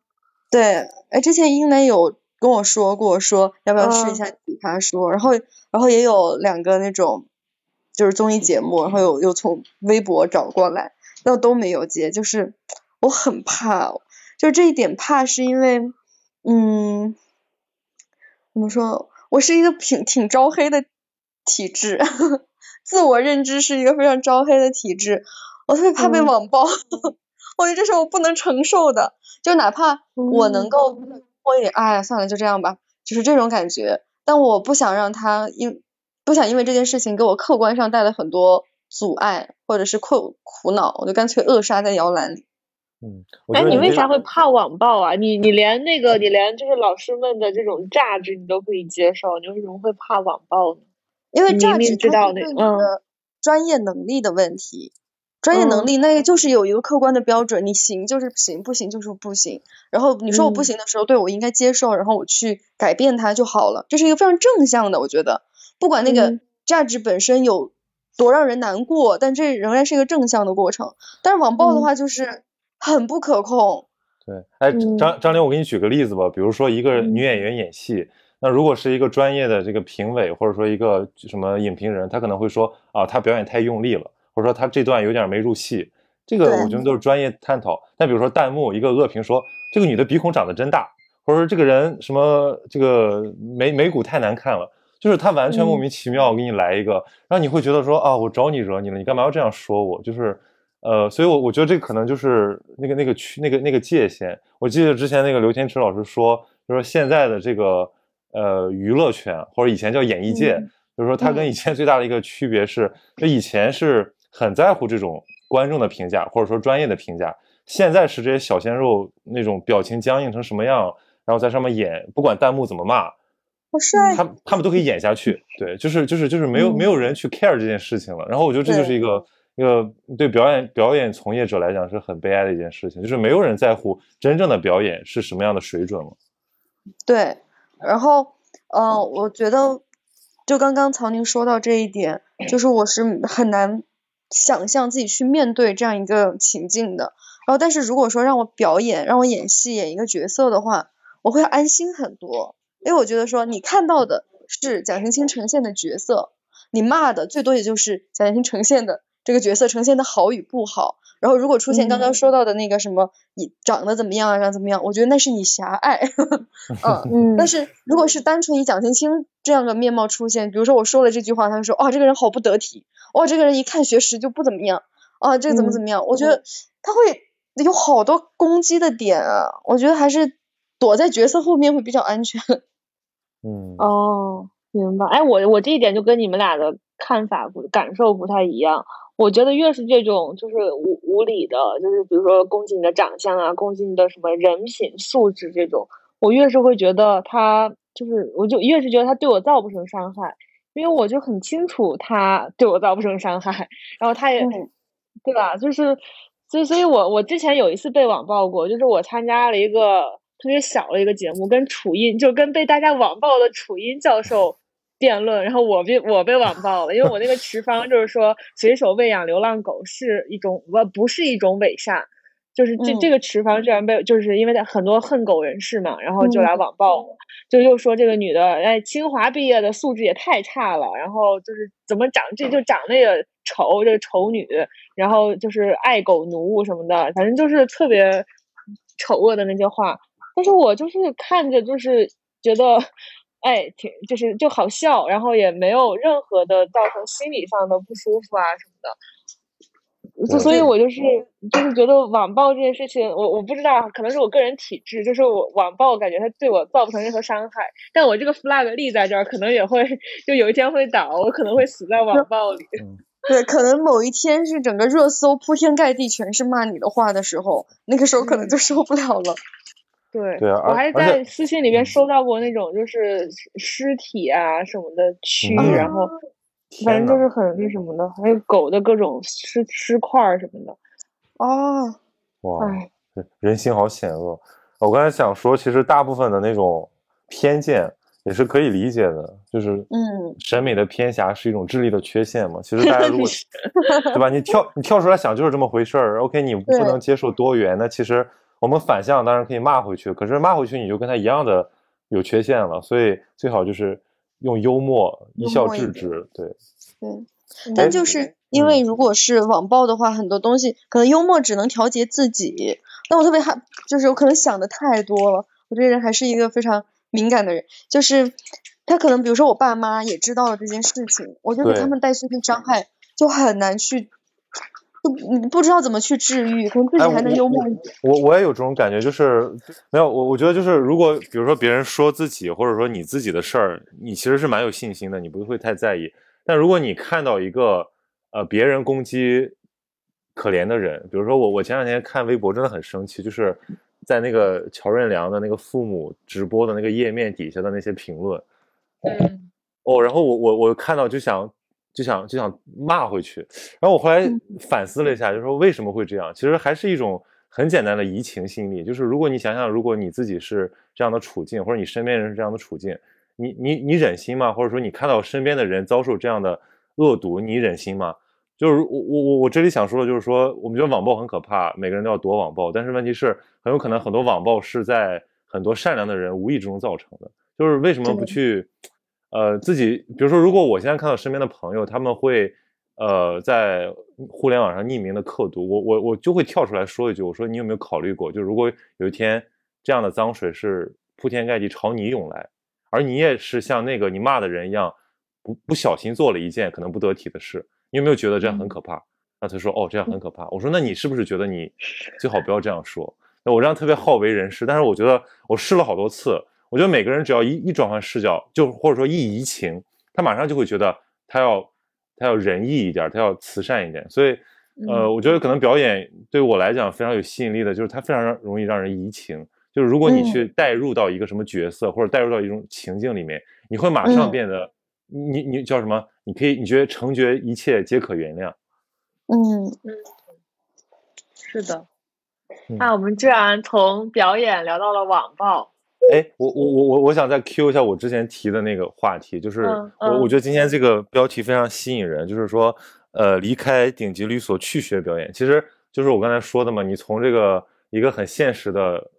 Speaker 2: 对，哎，之前英磊有跟我说过，说要不要试一下奇葩说，然后，然后也有两个那种。就是综艺节目，然后又又从微博找过来，那都没有接，就是我很怕，就这一点怕是因为，嗯，怎么说，我是一个挺挺招黑的体质，[LAUGHS] 自我认知是一个非常招黑的体质，我特别怕被网暴，[LAUGHS] 我觉得这是我不能承受的，就哪怕我能够多一点，哎，算了，就这样吧，就是这种感觉，但我不想让他因。不想因为这件事情给我客观上带来很多阻碍或者是困苦恼，我就干脆扼杀在摇篮里。
Speaker 3: 嗯，
Speaker 1: 哎，你为啥会怕网暴啊？你你连那个你连就是老师们的这种榨汁你都可以接受，你为什么会怕网暴呢？
Speaker 2: 因为榨
Speaker 1: 汁
Speaker 2: 它是对你的专业能力的问题，专业能力那个就是有一个客观的标准，你行就是行，不行就是不行。然后你说我不行的时候，对我应该接受，然后我去改变它就好了，这是一个非常正向的，我觉得。不管那个价值本身有多让人难过，但这仍然是一个正向的过程。但是网暴的话就是很不可控。
Speaker 3: 对，哎，张张玲，我给你举个例子吧。比如说一个女演员演戏，那如果是一个专业的这个评委，或者说一个什么影评人，他可能会说啊，她表演太用力了，或者说她这段有点没入戏。这个我觉得都是专业探讨。但比如说弹幕一个恶评说这个女的鼻孔长得真大，或者说这个人什么这个眉眉骨太难看了。就是他完全莫名其妙给你来一个，然后你会觉得说啊，我招你惹你了，你干嘛要这样说我？就是，呃，所以，我我觉得这可能就是那个那个区那个那个界限。我记得之前那个刘天池老师说，就说现在的这个呃娱乐圈或者以前叫演艺界，就是说他跟以前最大的一个区别是，就以前是很在乎这种观众的评价或者说专业的评价，现在是这些小鲜肉那种表情僵硬成什么样，然后在上面演，不管弹幕怎么骂。
Speaker 2: 好帅，
Speaker 3: 他他们都可以演下去，对，就是就是就是没有没有人去 care 这件事情了。然后我觉得这就是一个一个对表演表演从业者来讲是很悲哀的一件事情，就是没有人在乎真正的表演是什么样的水准了。
Speaker 2: 对，然后嗯，我觉得就刚刚曹宁说到这一点，就是我是很难想象自己去面对这样一个情境的。然后，但是如果说让我表演，让我演戏演一个角色的话，我会安心很多。因为我觉得说，你看到的是蒋勤勤呈现的角色，你骂的最多也就是蒋勤勤呈现的这个角色呈现的好与不好。然后如果出现刚刚说到的那个什么你长得怎么样啊，长怎么样，我觉得那是你狭隘。[LAUGHS] [LAUGHS] 嗯，但是如果是单纯以蒋勤清这样的面貌出现，比如说我说了这句话，他们说哇这个人好不得体，哇这个人一看学识就不怎么样，啊这个怎么怎么样，我觉得他会有好多攻击的点啊，我觉得还是躲在角色后面会比较安全。[LAUGHS]
Speaker 3: 嗯
Speaker 1: 哦，明白。哎，我我这一点就跟你们俩的看法不感受不太一样。我觉得越是这种就是无无理的，就是比如说攻击你的长相啊，攻击你的什么人品素质这种，我越是会觉得他就是，我就越是觉得他对我造不成伤害，因为我就很清楚他对我造不成伤害，然后他也对吧？就是，所以，所以我我之前有一次被网暴过，就是我参加了一个。特别小的一个节目，跟楚音就跟被大家网暴的楚音教授辩论，然后我被我被网暴了，因为我那个持方 [LAUGHS] 就是说随手喂养流浪狗是一种不不是一种伪善，就是这这个持方居然被就是因为很多恨狗人士嘛，然后就来网暴，就又说这个女的哎清华毕业的素质也太差了，然后就是怎么长这就长得也丑这个丑女，然后就是爱狗奴什么的，反正就是特别丑恶的那些话。但是我就是看着就是觉得，哎，挺就是就好笑，然后也没有任何的造成心理上的不舒服啊什么的，就所以我就是就是觉得网暴这件事情，我我不知道，可能是我个人体质，就是我网暴感觉它对我造不成任何伤害，但我这个 flag 立在这儿，可能也会就有一天会倒，我可能会死在网暴里。[LAUGHS]
Speaker 2: 对，可能某一天是整个热搜铺天盖地全是骂你的话的时候，那个时候可能就受不了了。
Speaker 1: 对，
Speaker 3: 对啊，
Speaker 1: 我还在私信里面收到过那种就是尸体啊什么的蛆，然后反正就是很那什么的，还有狗的各种尸尸块什么的。
Speaker 2: 哦，
Speaker 3: 哇，人心好险恶。我刚才想说，其实大部分的那种偏见也是可以理解的，就是
Speaker 2: 嗯，
Speaker 3: 审美的偏狭是一种智力的缺陷嘛。其实大家如果 [LAUGHS] 对吧，你跳你跳出来想就是这么回事儿。OK，你不能接受多元，那其实。我们反向当然可以骂回去，可是骂回去你就跟他一样的有缺陷了，所以最好就是用幽默一笑置之。对，
Speaker 2: 对，但就是因为如果是网暴的话，很多东西可能幽默只能调节自己。但我特别害，就是我可能想的太多了。我这个人还是一个非常敏感的人，就是他可能比如说我爸妈也知道了这件事情，我就给他们带去伤害，就很难去。你不知道怎么去治愈，可能自己还能幽默一点。
Speaker 3: 我我也有这种感觉，就是没有我，我觉得就是如果比如说别人说自己，或者说你自己的事儿，你其实是蛮有信心的，你不会太在意。但如果你看到一个呃别人攻击可怜的人，比如说我我前两天看微博真的很生气，就是在那个乔任梁的那个父母直播的那个页面底下的那些评论，
Speaker 1: 嗯，
Speaker 3: 哦，然后我我我看到就想。就想就想骂回去，然后我后来反思了一下，就说为什么会这样？其实还是一种很简单的移情心理，就是如果你想想，如果你自己是这样的处境，或者你身边人是这样的处境，你你你忍心吗？或者说你看到身边的人遭受这样的恶毒，你忍心吗？就是我我我我这里想说的就是说，我们觉得网暴很可怕，每个人都要躲网暴，但是问题是很有可能很多网暴是在很多善良的人无意之中造成的，就是为什么不去？呃，自己比如说，如果我现在看到身边的朋友，他们会，呃，在互联网上匿名的刻毒，我我我就会跳出来说一句，我说你有没有考虑过，就如果有一天这样的脏水是铺天盖地朝你涌来，而你也是像那个你骂的人一样，不不小心做了一件可能不得体的事，你有没有觉得这样很可怕？那他说哦，这样很可怕。我说那你是不是觉得你最好不要这样说？那我这样特别好为人师，但是我觉得我试了好多次。我觉得每个人只要一一转换视角，就或者说一移情，他马上就会觉得他要他要仁义一点，他要慈善一点。所以，呃，我觉得可能表演对我来讲非常有吸引力的，就是它非常容易让人移情。就是如果你去带入到一个什么角色，或者带入到一种情境里面，你会马上变得你你叫什么？你可以你觉得成觉一切皆可原谅。
Speaker 2: 嗯
Speaker 1: 嗯，是的。那我们居然从表演聊到了网暴。
Speaker 3: 哎，我我我我我想再 Q 一下我之前提的那个话题，就是我我觉得今天这个标题非常吸引人，就是说，呃，离开顶级律所去学表演，其实就是我刚才说的嘛，你从这个一个很现实的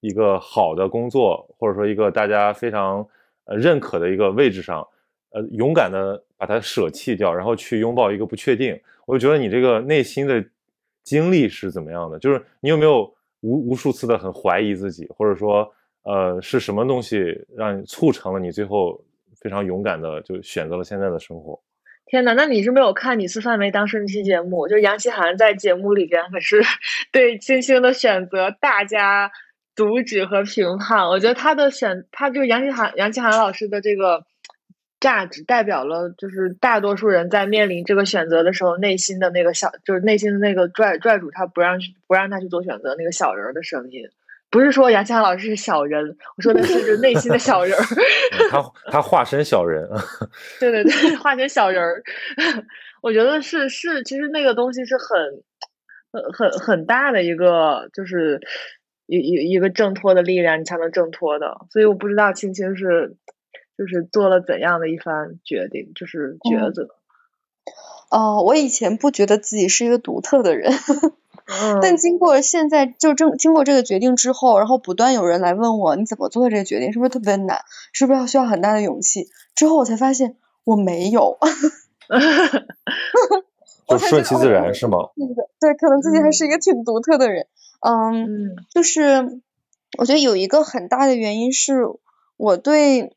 Speaker 3: 一个好的工作，或者说一个大家非常呃认可的一个位置上，呃，勇敢的把它舍弃掉，然后去拥抱一个不确定，我就觉得你这个内心的。经历是怎么样的？就是你有没有无无数次的很怀疑自己，或者说，呃，是什么东西让你促成了你最后非常勇敢的就选择了现在的生活？
Speaker 1: 天哪，那你是没有看《你是范围当时那期节目？就杨奇涵在节目里边可是 [LAUGHS] 对星星的选择大加阻止和评判。我觉得他的选，他就杨奇涵，杨奇涵老师的这个。价值代表了，就是大多数人在面临这个选择的时候，内心的那个小，就是内心的那个拽拽住他不让不让他去做选择那个小人的声音。不是说杨强老师是小人，我说的是就是内心的小人儿。
Speaker 3: 他他化身小人。[LAUGHS]
Speaker 1: 对对对，化身小人儿。[LAUGHS] 我觉得是是，其实那个东西是很很很很大的一个，就是一一一个挣脱的力量，你才能挣脱的。所以我不知道青青是。就是做了怎样的一番决定，就是抉择。
Speaker 2: 哦，我以前不觉得自己是一个独特的人，[LAUGHS] 但经过现在就正经过这个决定之后，然后不断有人来问我你怎么做的这个决定，是不是特别难，是不是要需要很大的勇气？之后我才发现我没有，[LAUGHS]
Speaker 3: 就顺其自然是吗？
Speaker 2: 对，可能自己还是一个挺独特的人。嗯，就是我觉得有一个很大的原因是我对。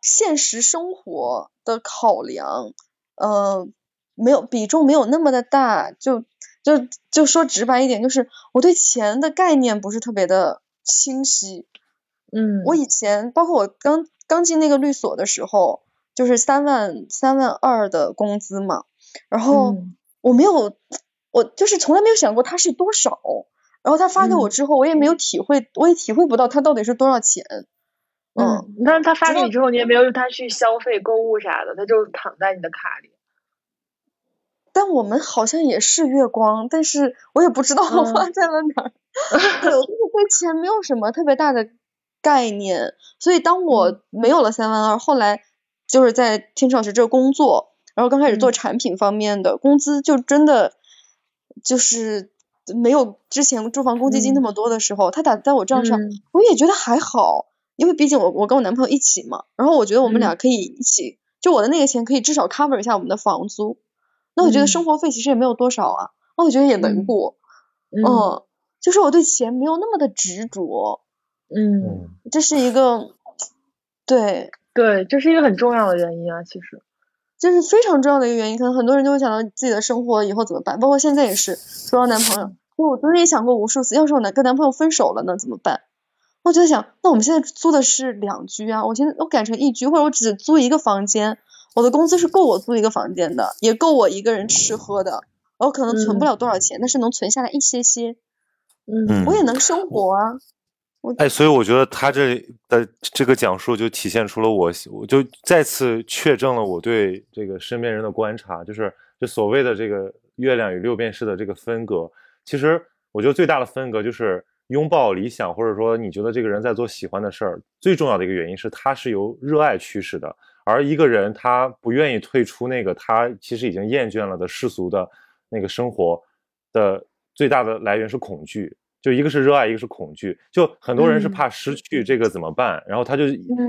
Speaker 2: 现实生活的考量，呃，没有比重没有那么的大，就就就说直白一点，就是我对钱的概念不是特别的清晰。
Speaker 1: 嗯，
Speaker 2: 我以前包括我刚刚进那个律所的时候，就是三万三万二的工资嘛，然后我没有，我就是从来没有想过它是多少，然后他发给我之后，我也没有体会，我也体会不到它到底是多少钱。
Speaker 1: 嗯，但是他发给你之后，你也没有用它去消费、购物啥的，它就躺在你的卡里。
Speaker 2: 但我们好像也是月光，但是我也不知道 [LAUGHS] 花在了哪儿。对，就是对钱没有什么特别大的概念，所以当我没有了三万二，后来就是在天老师这工作，然后刚开始做产品方面的工资，就真的就是没有之前住房公积金那么多的时候，他打在我账上，我也觉得还好。因为毕竟我我跟我男朋友一起嘛，然后我觉得我们俩可以一起，就我的那个钱可以至少 cover 一下我们的房租，那我觉得生活费其实也没有多少啊，那我觉得也能过，嗯，就是我对钱没有那么的执着，
Speaker 1: 嗯，
Speaker 2: 这是一个，对。
Speaker 1: 对，这是一个很重要的原因啊，其实，
Speaker 2: 这是非常重要的一个原因，可能很多人就会想到自己的生活以后怎么办，包括现在也是说到男朋友，我昨天也想过无数次，要是我男跟男朋友分手了呢怎么办？我就在想，那我们现在租的是两居啊，我现在我改成一居，或者我只租一个房间，我的工资是够我租一个房间的，也够我一个人吃喝的，我可能存不了多少钱，但是能存下来一些些，
Speaker 1: 嗯，
Speaker 2: 我也能生活啊。
Speaker 3: 哎，所以我觉得他这的这个讲述就体现出了我，我就再次确证了我对这个身边人的观察，就是就所谓的这个月亮与六便士的这个分隔，其实我觉得最大的分隔就是。拥抱理想，或者说你觉得这个人在做喜欢的事儿，最重要的一个原因是他是由热爱驱使的。而一个人他不愿意退出那个他其实已经厌倦了的世俗的那个生活的最大的来源是恐惧，就一个是热爱，一个是恐惧。就很多人是怕失去这个怎么办，然后他就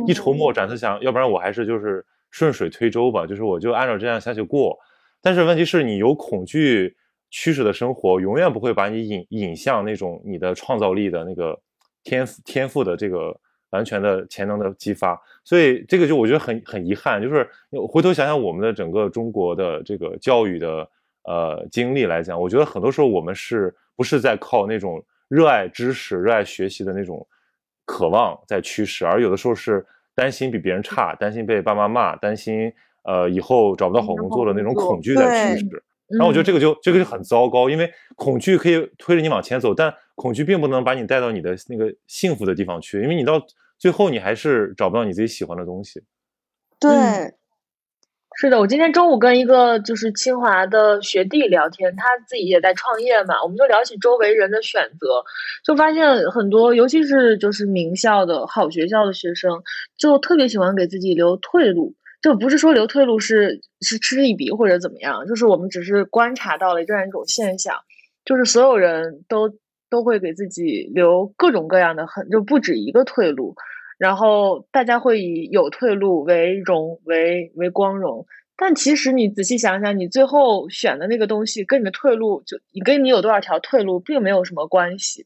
Speaker 3: 一筹莫展，他想要不然我还是就是顺水推舟吧，就是我就按照这样下去过。但是问题是你有恐惧。驱使的生活永远不会把你引引向那种你的创造力的那个天赋天赋的这个完全的潜能的激发，所以这个就我觉得很很遗憾，就是回头想想我们的整个中国的这个教育的呃经历来讲，我觉得很多时候我们是不是在靠那种热爱知识、热爱学习的那种渴望在驱使，而有的时候是担心比别人差，担心被爸妈骂，担心呃以后找不到好工作的那种恐惧在驱使。然后我觉得这个就这个就很糟糕，因为恐惧可以推着你往前走，但恐惧并不能把你带到你的那个幸福的地方去，因为你到最后你还是找不到你自己喜欢的东西。
Speaker 2: 对，
Speaker 1: 是的，我今天中午跟一个就是清华的学弟聊天，他自己也在创业嘛，我们就聊起周围人的选择，就发现很多，尤其是就是名校的好学校的学生，就特别喜欢给自己留退路。就不是说留退路是是吃一笔或者怎么样，就是我们只是观察到了这样一种现象，就是所有人都都会给自己留各种各样的很就不止一个退路，然后大家会以有退路为荣为为光荣，但其实你仔细想想，你最后选的那个东西跟你的退路，就你跟你有多少条退路，并没有什么关系。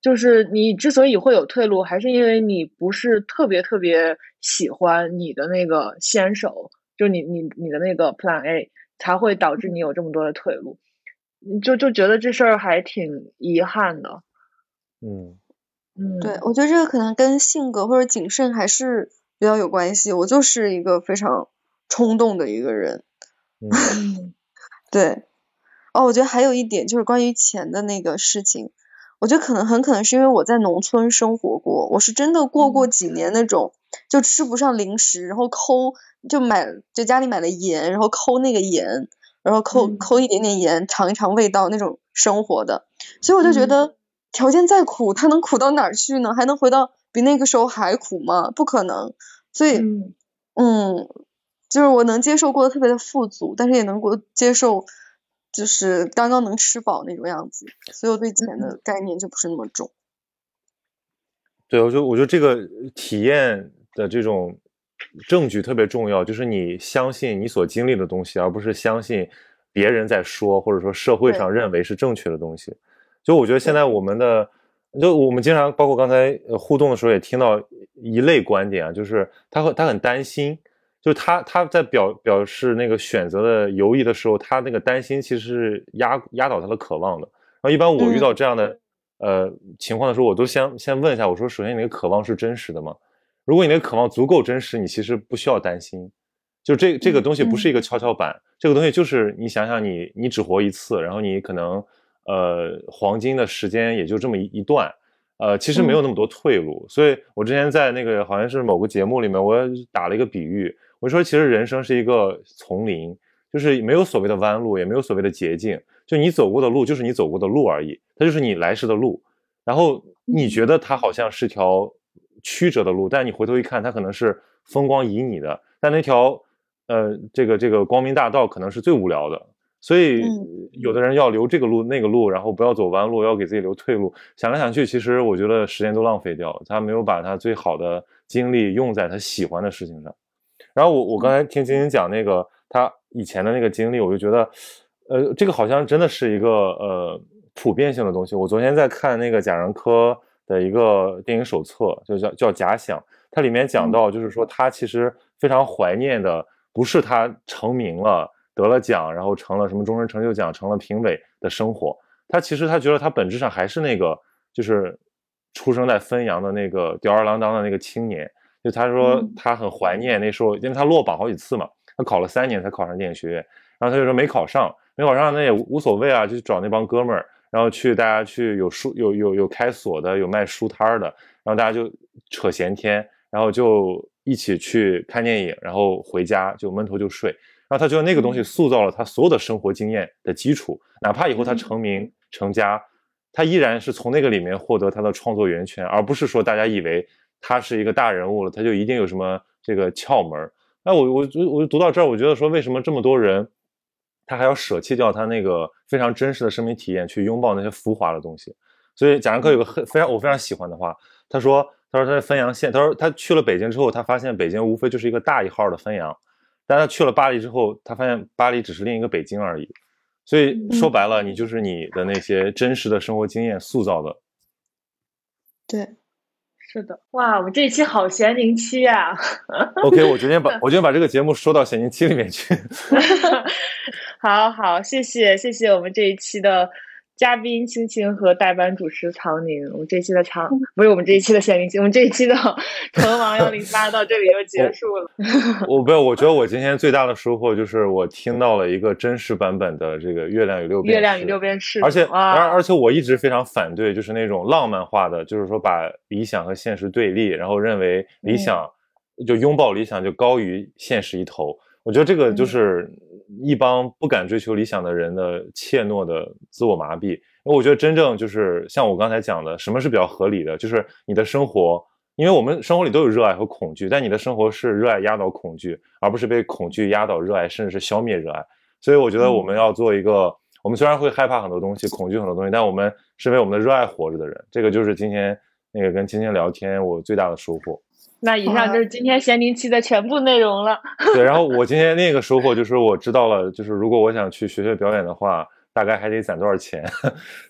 Speaker 1: 就是你之所以会有退路，还是因为你不是特别特别喜欢你的那个先手，就你你你的那个 Plan A，才会导致你有这么多的退路。就就觉得这事儿还挺遗憾的。
Speaker 3: 嗯
Speaker 1: 嗯，
Speaker 2: 对，我觉得这个可能跟性格或者谨慎还是比较有关系。我就是一个非常。冲动的一个人，
Speaker 3: 嗯，[LAUGHS]
Speaker 2: 对，哦，我觉得还有一点就是关于钱的那个事情，我觉得可能很可能是因为我在农村生活过，我是真的过过几年那种就吃不上零食，然后抠就买就家里买了盐，然后抠那个盐，然后抠抠一点点盐尝一尝味道那种生活的，所以我就觉得条件再苦，它能苦到哪儿去呢？还能回到比那个时候还苦吗？不可能，所以，嗯。就是我能接受过得特别的富足，但是也能过接受，就是刚刚能吃饱那种样子，所以我对钱的概念就不是那么重。
Speaker 3: 对，我觉得我觉得这个体验的这种证据特别重要，就是你相信你所经历的东西，而不是相信别人在说或者说社会上认为是正确的东西。就我觉得现在我们的，就我们经常包括刚才互动的时候也听到一类观点啊，就是他会他很担心。就他他在表表示那个选择的犹豫的时候，他那个担心其实是压压倒他的渴望的。然后一般我遇到这样的呃情况的时候，我都先先问一下，我说首先你的渴望是真实的吗？如果你的渴望足够真实，你其实不需要担心。就这这个东西不是一个跷跷板，这个东西就是你想想你你只活一次，然后你可能呃黄金的时间也就这么一一段，呃其实没有那么多退路。所以我之前在那个好像是某个节目里面，我打了一个比喻。我说，其实人生是一个丛林，就是没有所谓的弯路，也没有所谓的捷径，就你走过的路就是你走过的路而已，它就是你来时的路。然后你觉得它好像是条曲折的路，但你回头一看，它可能是风光旖旎的。但那条呃，这个这个光明大道可能是最无聊的。所以有的人要留这个路那个路，然后不要走弯路，要给自己留退路。想来想去，其实我觉得时间都浪费掉了，他没有把他最好的精力用在他喜欢的事情上。然后我我刚才听晶晶讲那个他以前的那个经历，我就觉得，呃，这个好像真的是一个呃普遍性的东西。我昨天在看那个贾樟柯的一个电影手册，就叫叫《假想》，它里面讲到，就是说他其实非常怀念的不是他成名了得了奖，然后成了什么终身成就奖，成了评委的生活。他其实他觉得他本质上还是那个，就是出生在汾阳的那个吊儿郎当的那个青年。就他说他很怀念那时候，因为他落榜好几次嘛，他考了三年才考上电影学院，然后他就说没考上，没考上那也无所谓啊，就去找那帮哥们儿，然后去大家去有书有有有开锁的，有卖书摊的，然后大家就扯闲天，然后就一起去看电影，然后回家就闷头就睡，然后他觉得那个东西塑造了他所有的生活经验的基础，哪怕以后他成名成家，他依然是从那个里面获得他的创作源泉，而不是说大家以为。他是一个大人物了，他就一定有什么这个窍门？那我我我我读到这儿，我觉得说为什么这么多人，他还要舍弃掉他那个非常真实的生命体验，去拥抱那些浮华的东西？所以贾樟柯有个很非常我非常喜欢的话，他说他说他在汾阳县，他说他去了北京之后，他发现北京无非就是一个大一号的汾阳，但他去了巴黎之后，他发现巴黎只是另一个北京而已。所以说白了，你就是你的那些真实的生活经验塑造的。
Speaker 2: 对。
Speaker 1: 是的，哇，我们这一期好闲宁期啊
Speaker 3: ！OK，我决定把 [LAUGHS] 我决定把这个节目收到咸宁期里面去。[LAUGHS]
Speaker 1: 好好，谢谢谢谢我们这一期的。嘉宾青青和代班主持曹宁，我们这一期的长不是我们这一期的限定期，我们这一期的 [LAUGHS] 成王幺零八到这里就结束了。
Speaker 3: 我不，我觉得我今天最大的收获就是我听到了一个真实版本的这个《月亮与六便
Speaker 1: 士》。月亮与六便士，
Speaker 3: 而且而而且我一直非常反对，就是那种浪漫化的，就是说把理想和现实对立，然后认为理想就拥抱理想就高于现实一头。我觉得这个就是一帮不敢追求理想的人的怯懦的自我麻痹。因为我觉得真正就是像我刚才讲的，什么是比较合理的？就是你的生活，因为我们生活里都有热爱和恐惧，但你的生活是热爱压倒恐惧，而不是被恐惧压倒热爱，甚至是消灭热爱。所以我觉得我们要做一个，我们虽然会害怕很多东西，恐惧很多东西，但我们是为我们的热爱活着的人。这个就是今天那个跟青青聊天，我最大的收获。
Speaker 1: 那以上就是今天咸宁期的全部内容了。
Speaker 3: 对，然后我今天那个收获就是我知道了，就是如果我想去学学表演的话，大概还得攒多少钱。[LAUGHS]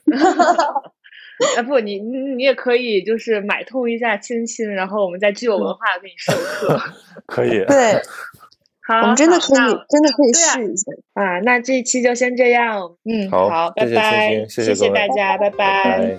Speaker 3: [LAUGHS]
Speaker 1: 啊不，你你也可以就是买通一下青青，然后我们再具有文化给你授课。[LAUGHS]
Speaker 3: 可以。
Speaker 2: 对。
Speaker 1: 好，
Speaker 2: 我们真的可以，真的可以试一下
Speaker 1: 啊！那这一期就先这样，嗯，好，拜拜，
Speaker 3: 谢谢
Speaker 1: 大家，拜拜。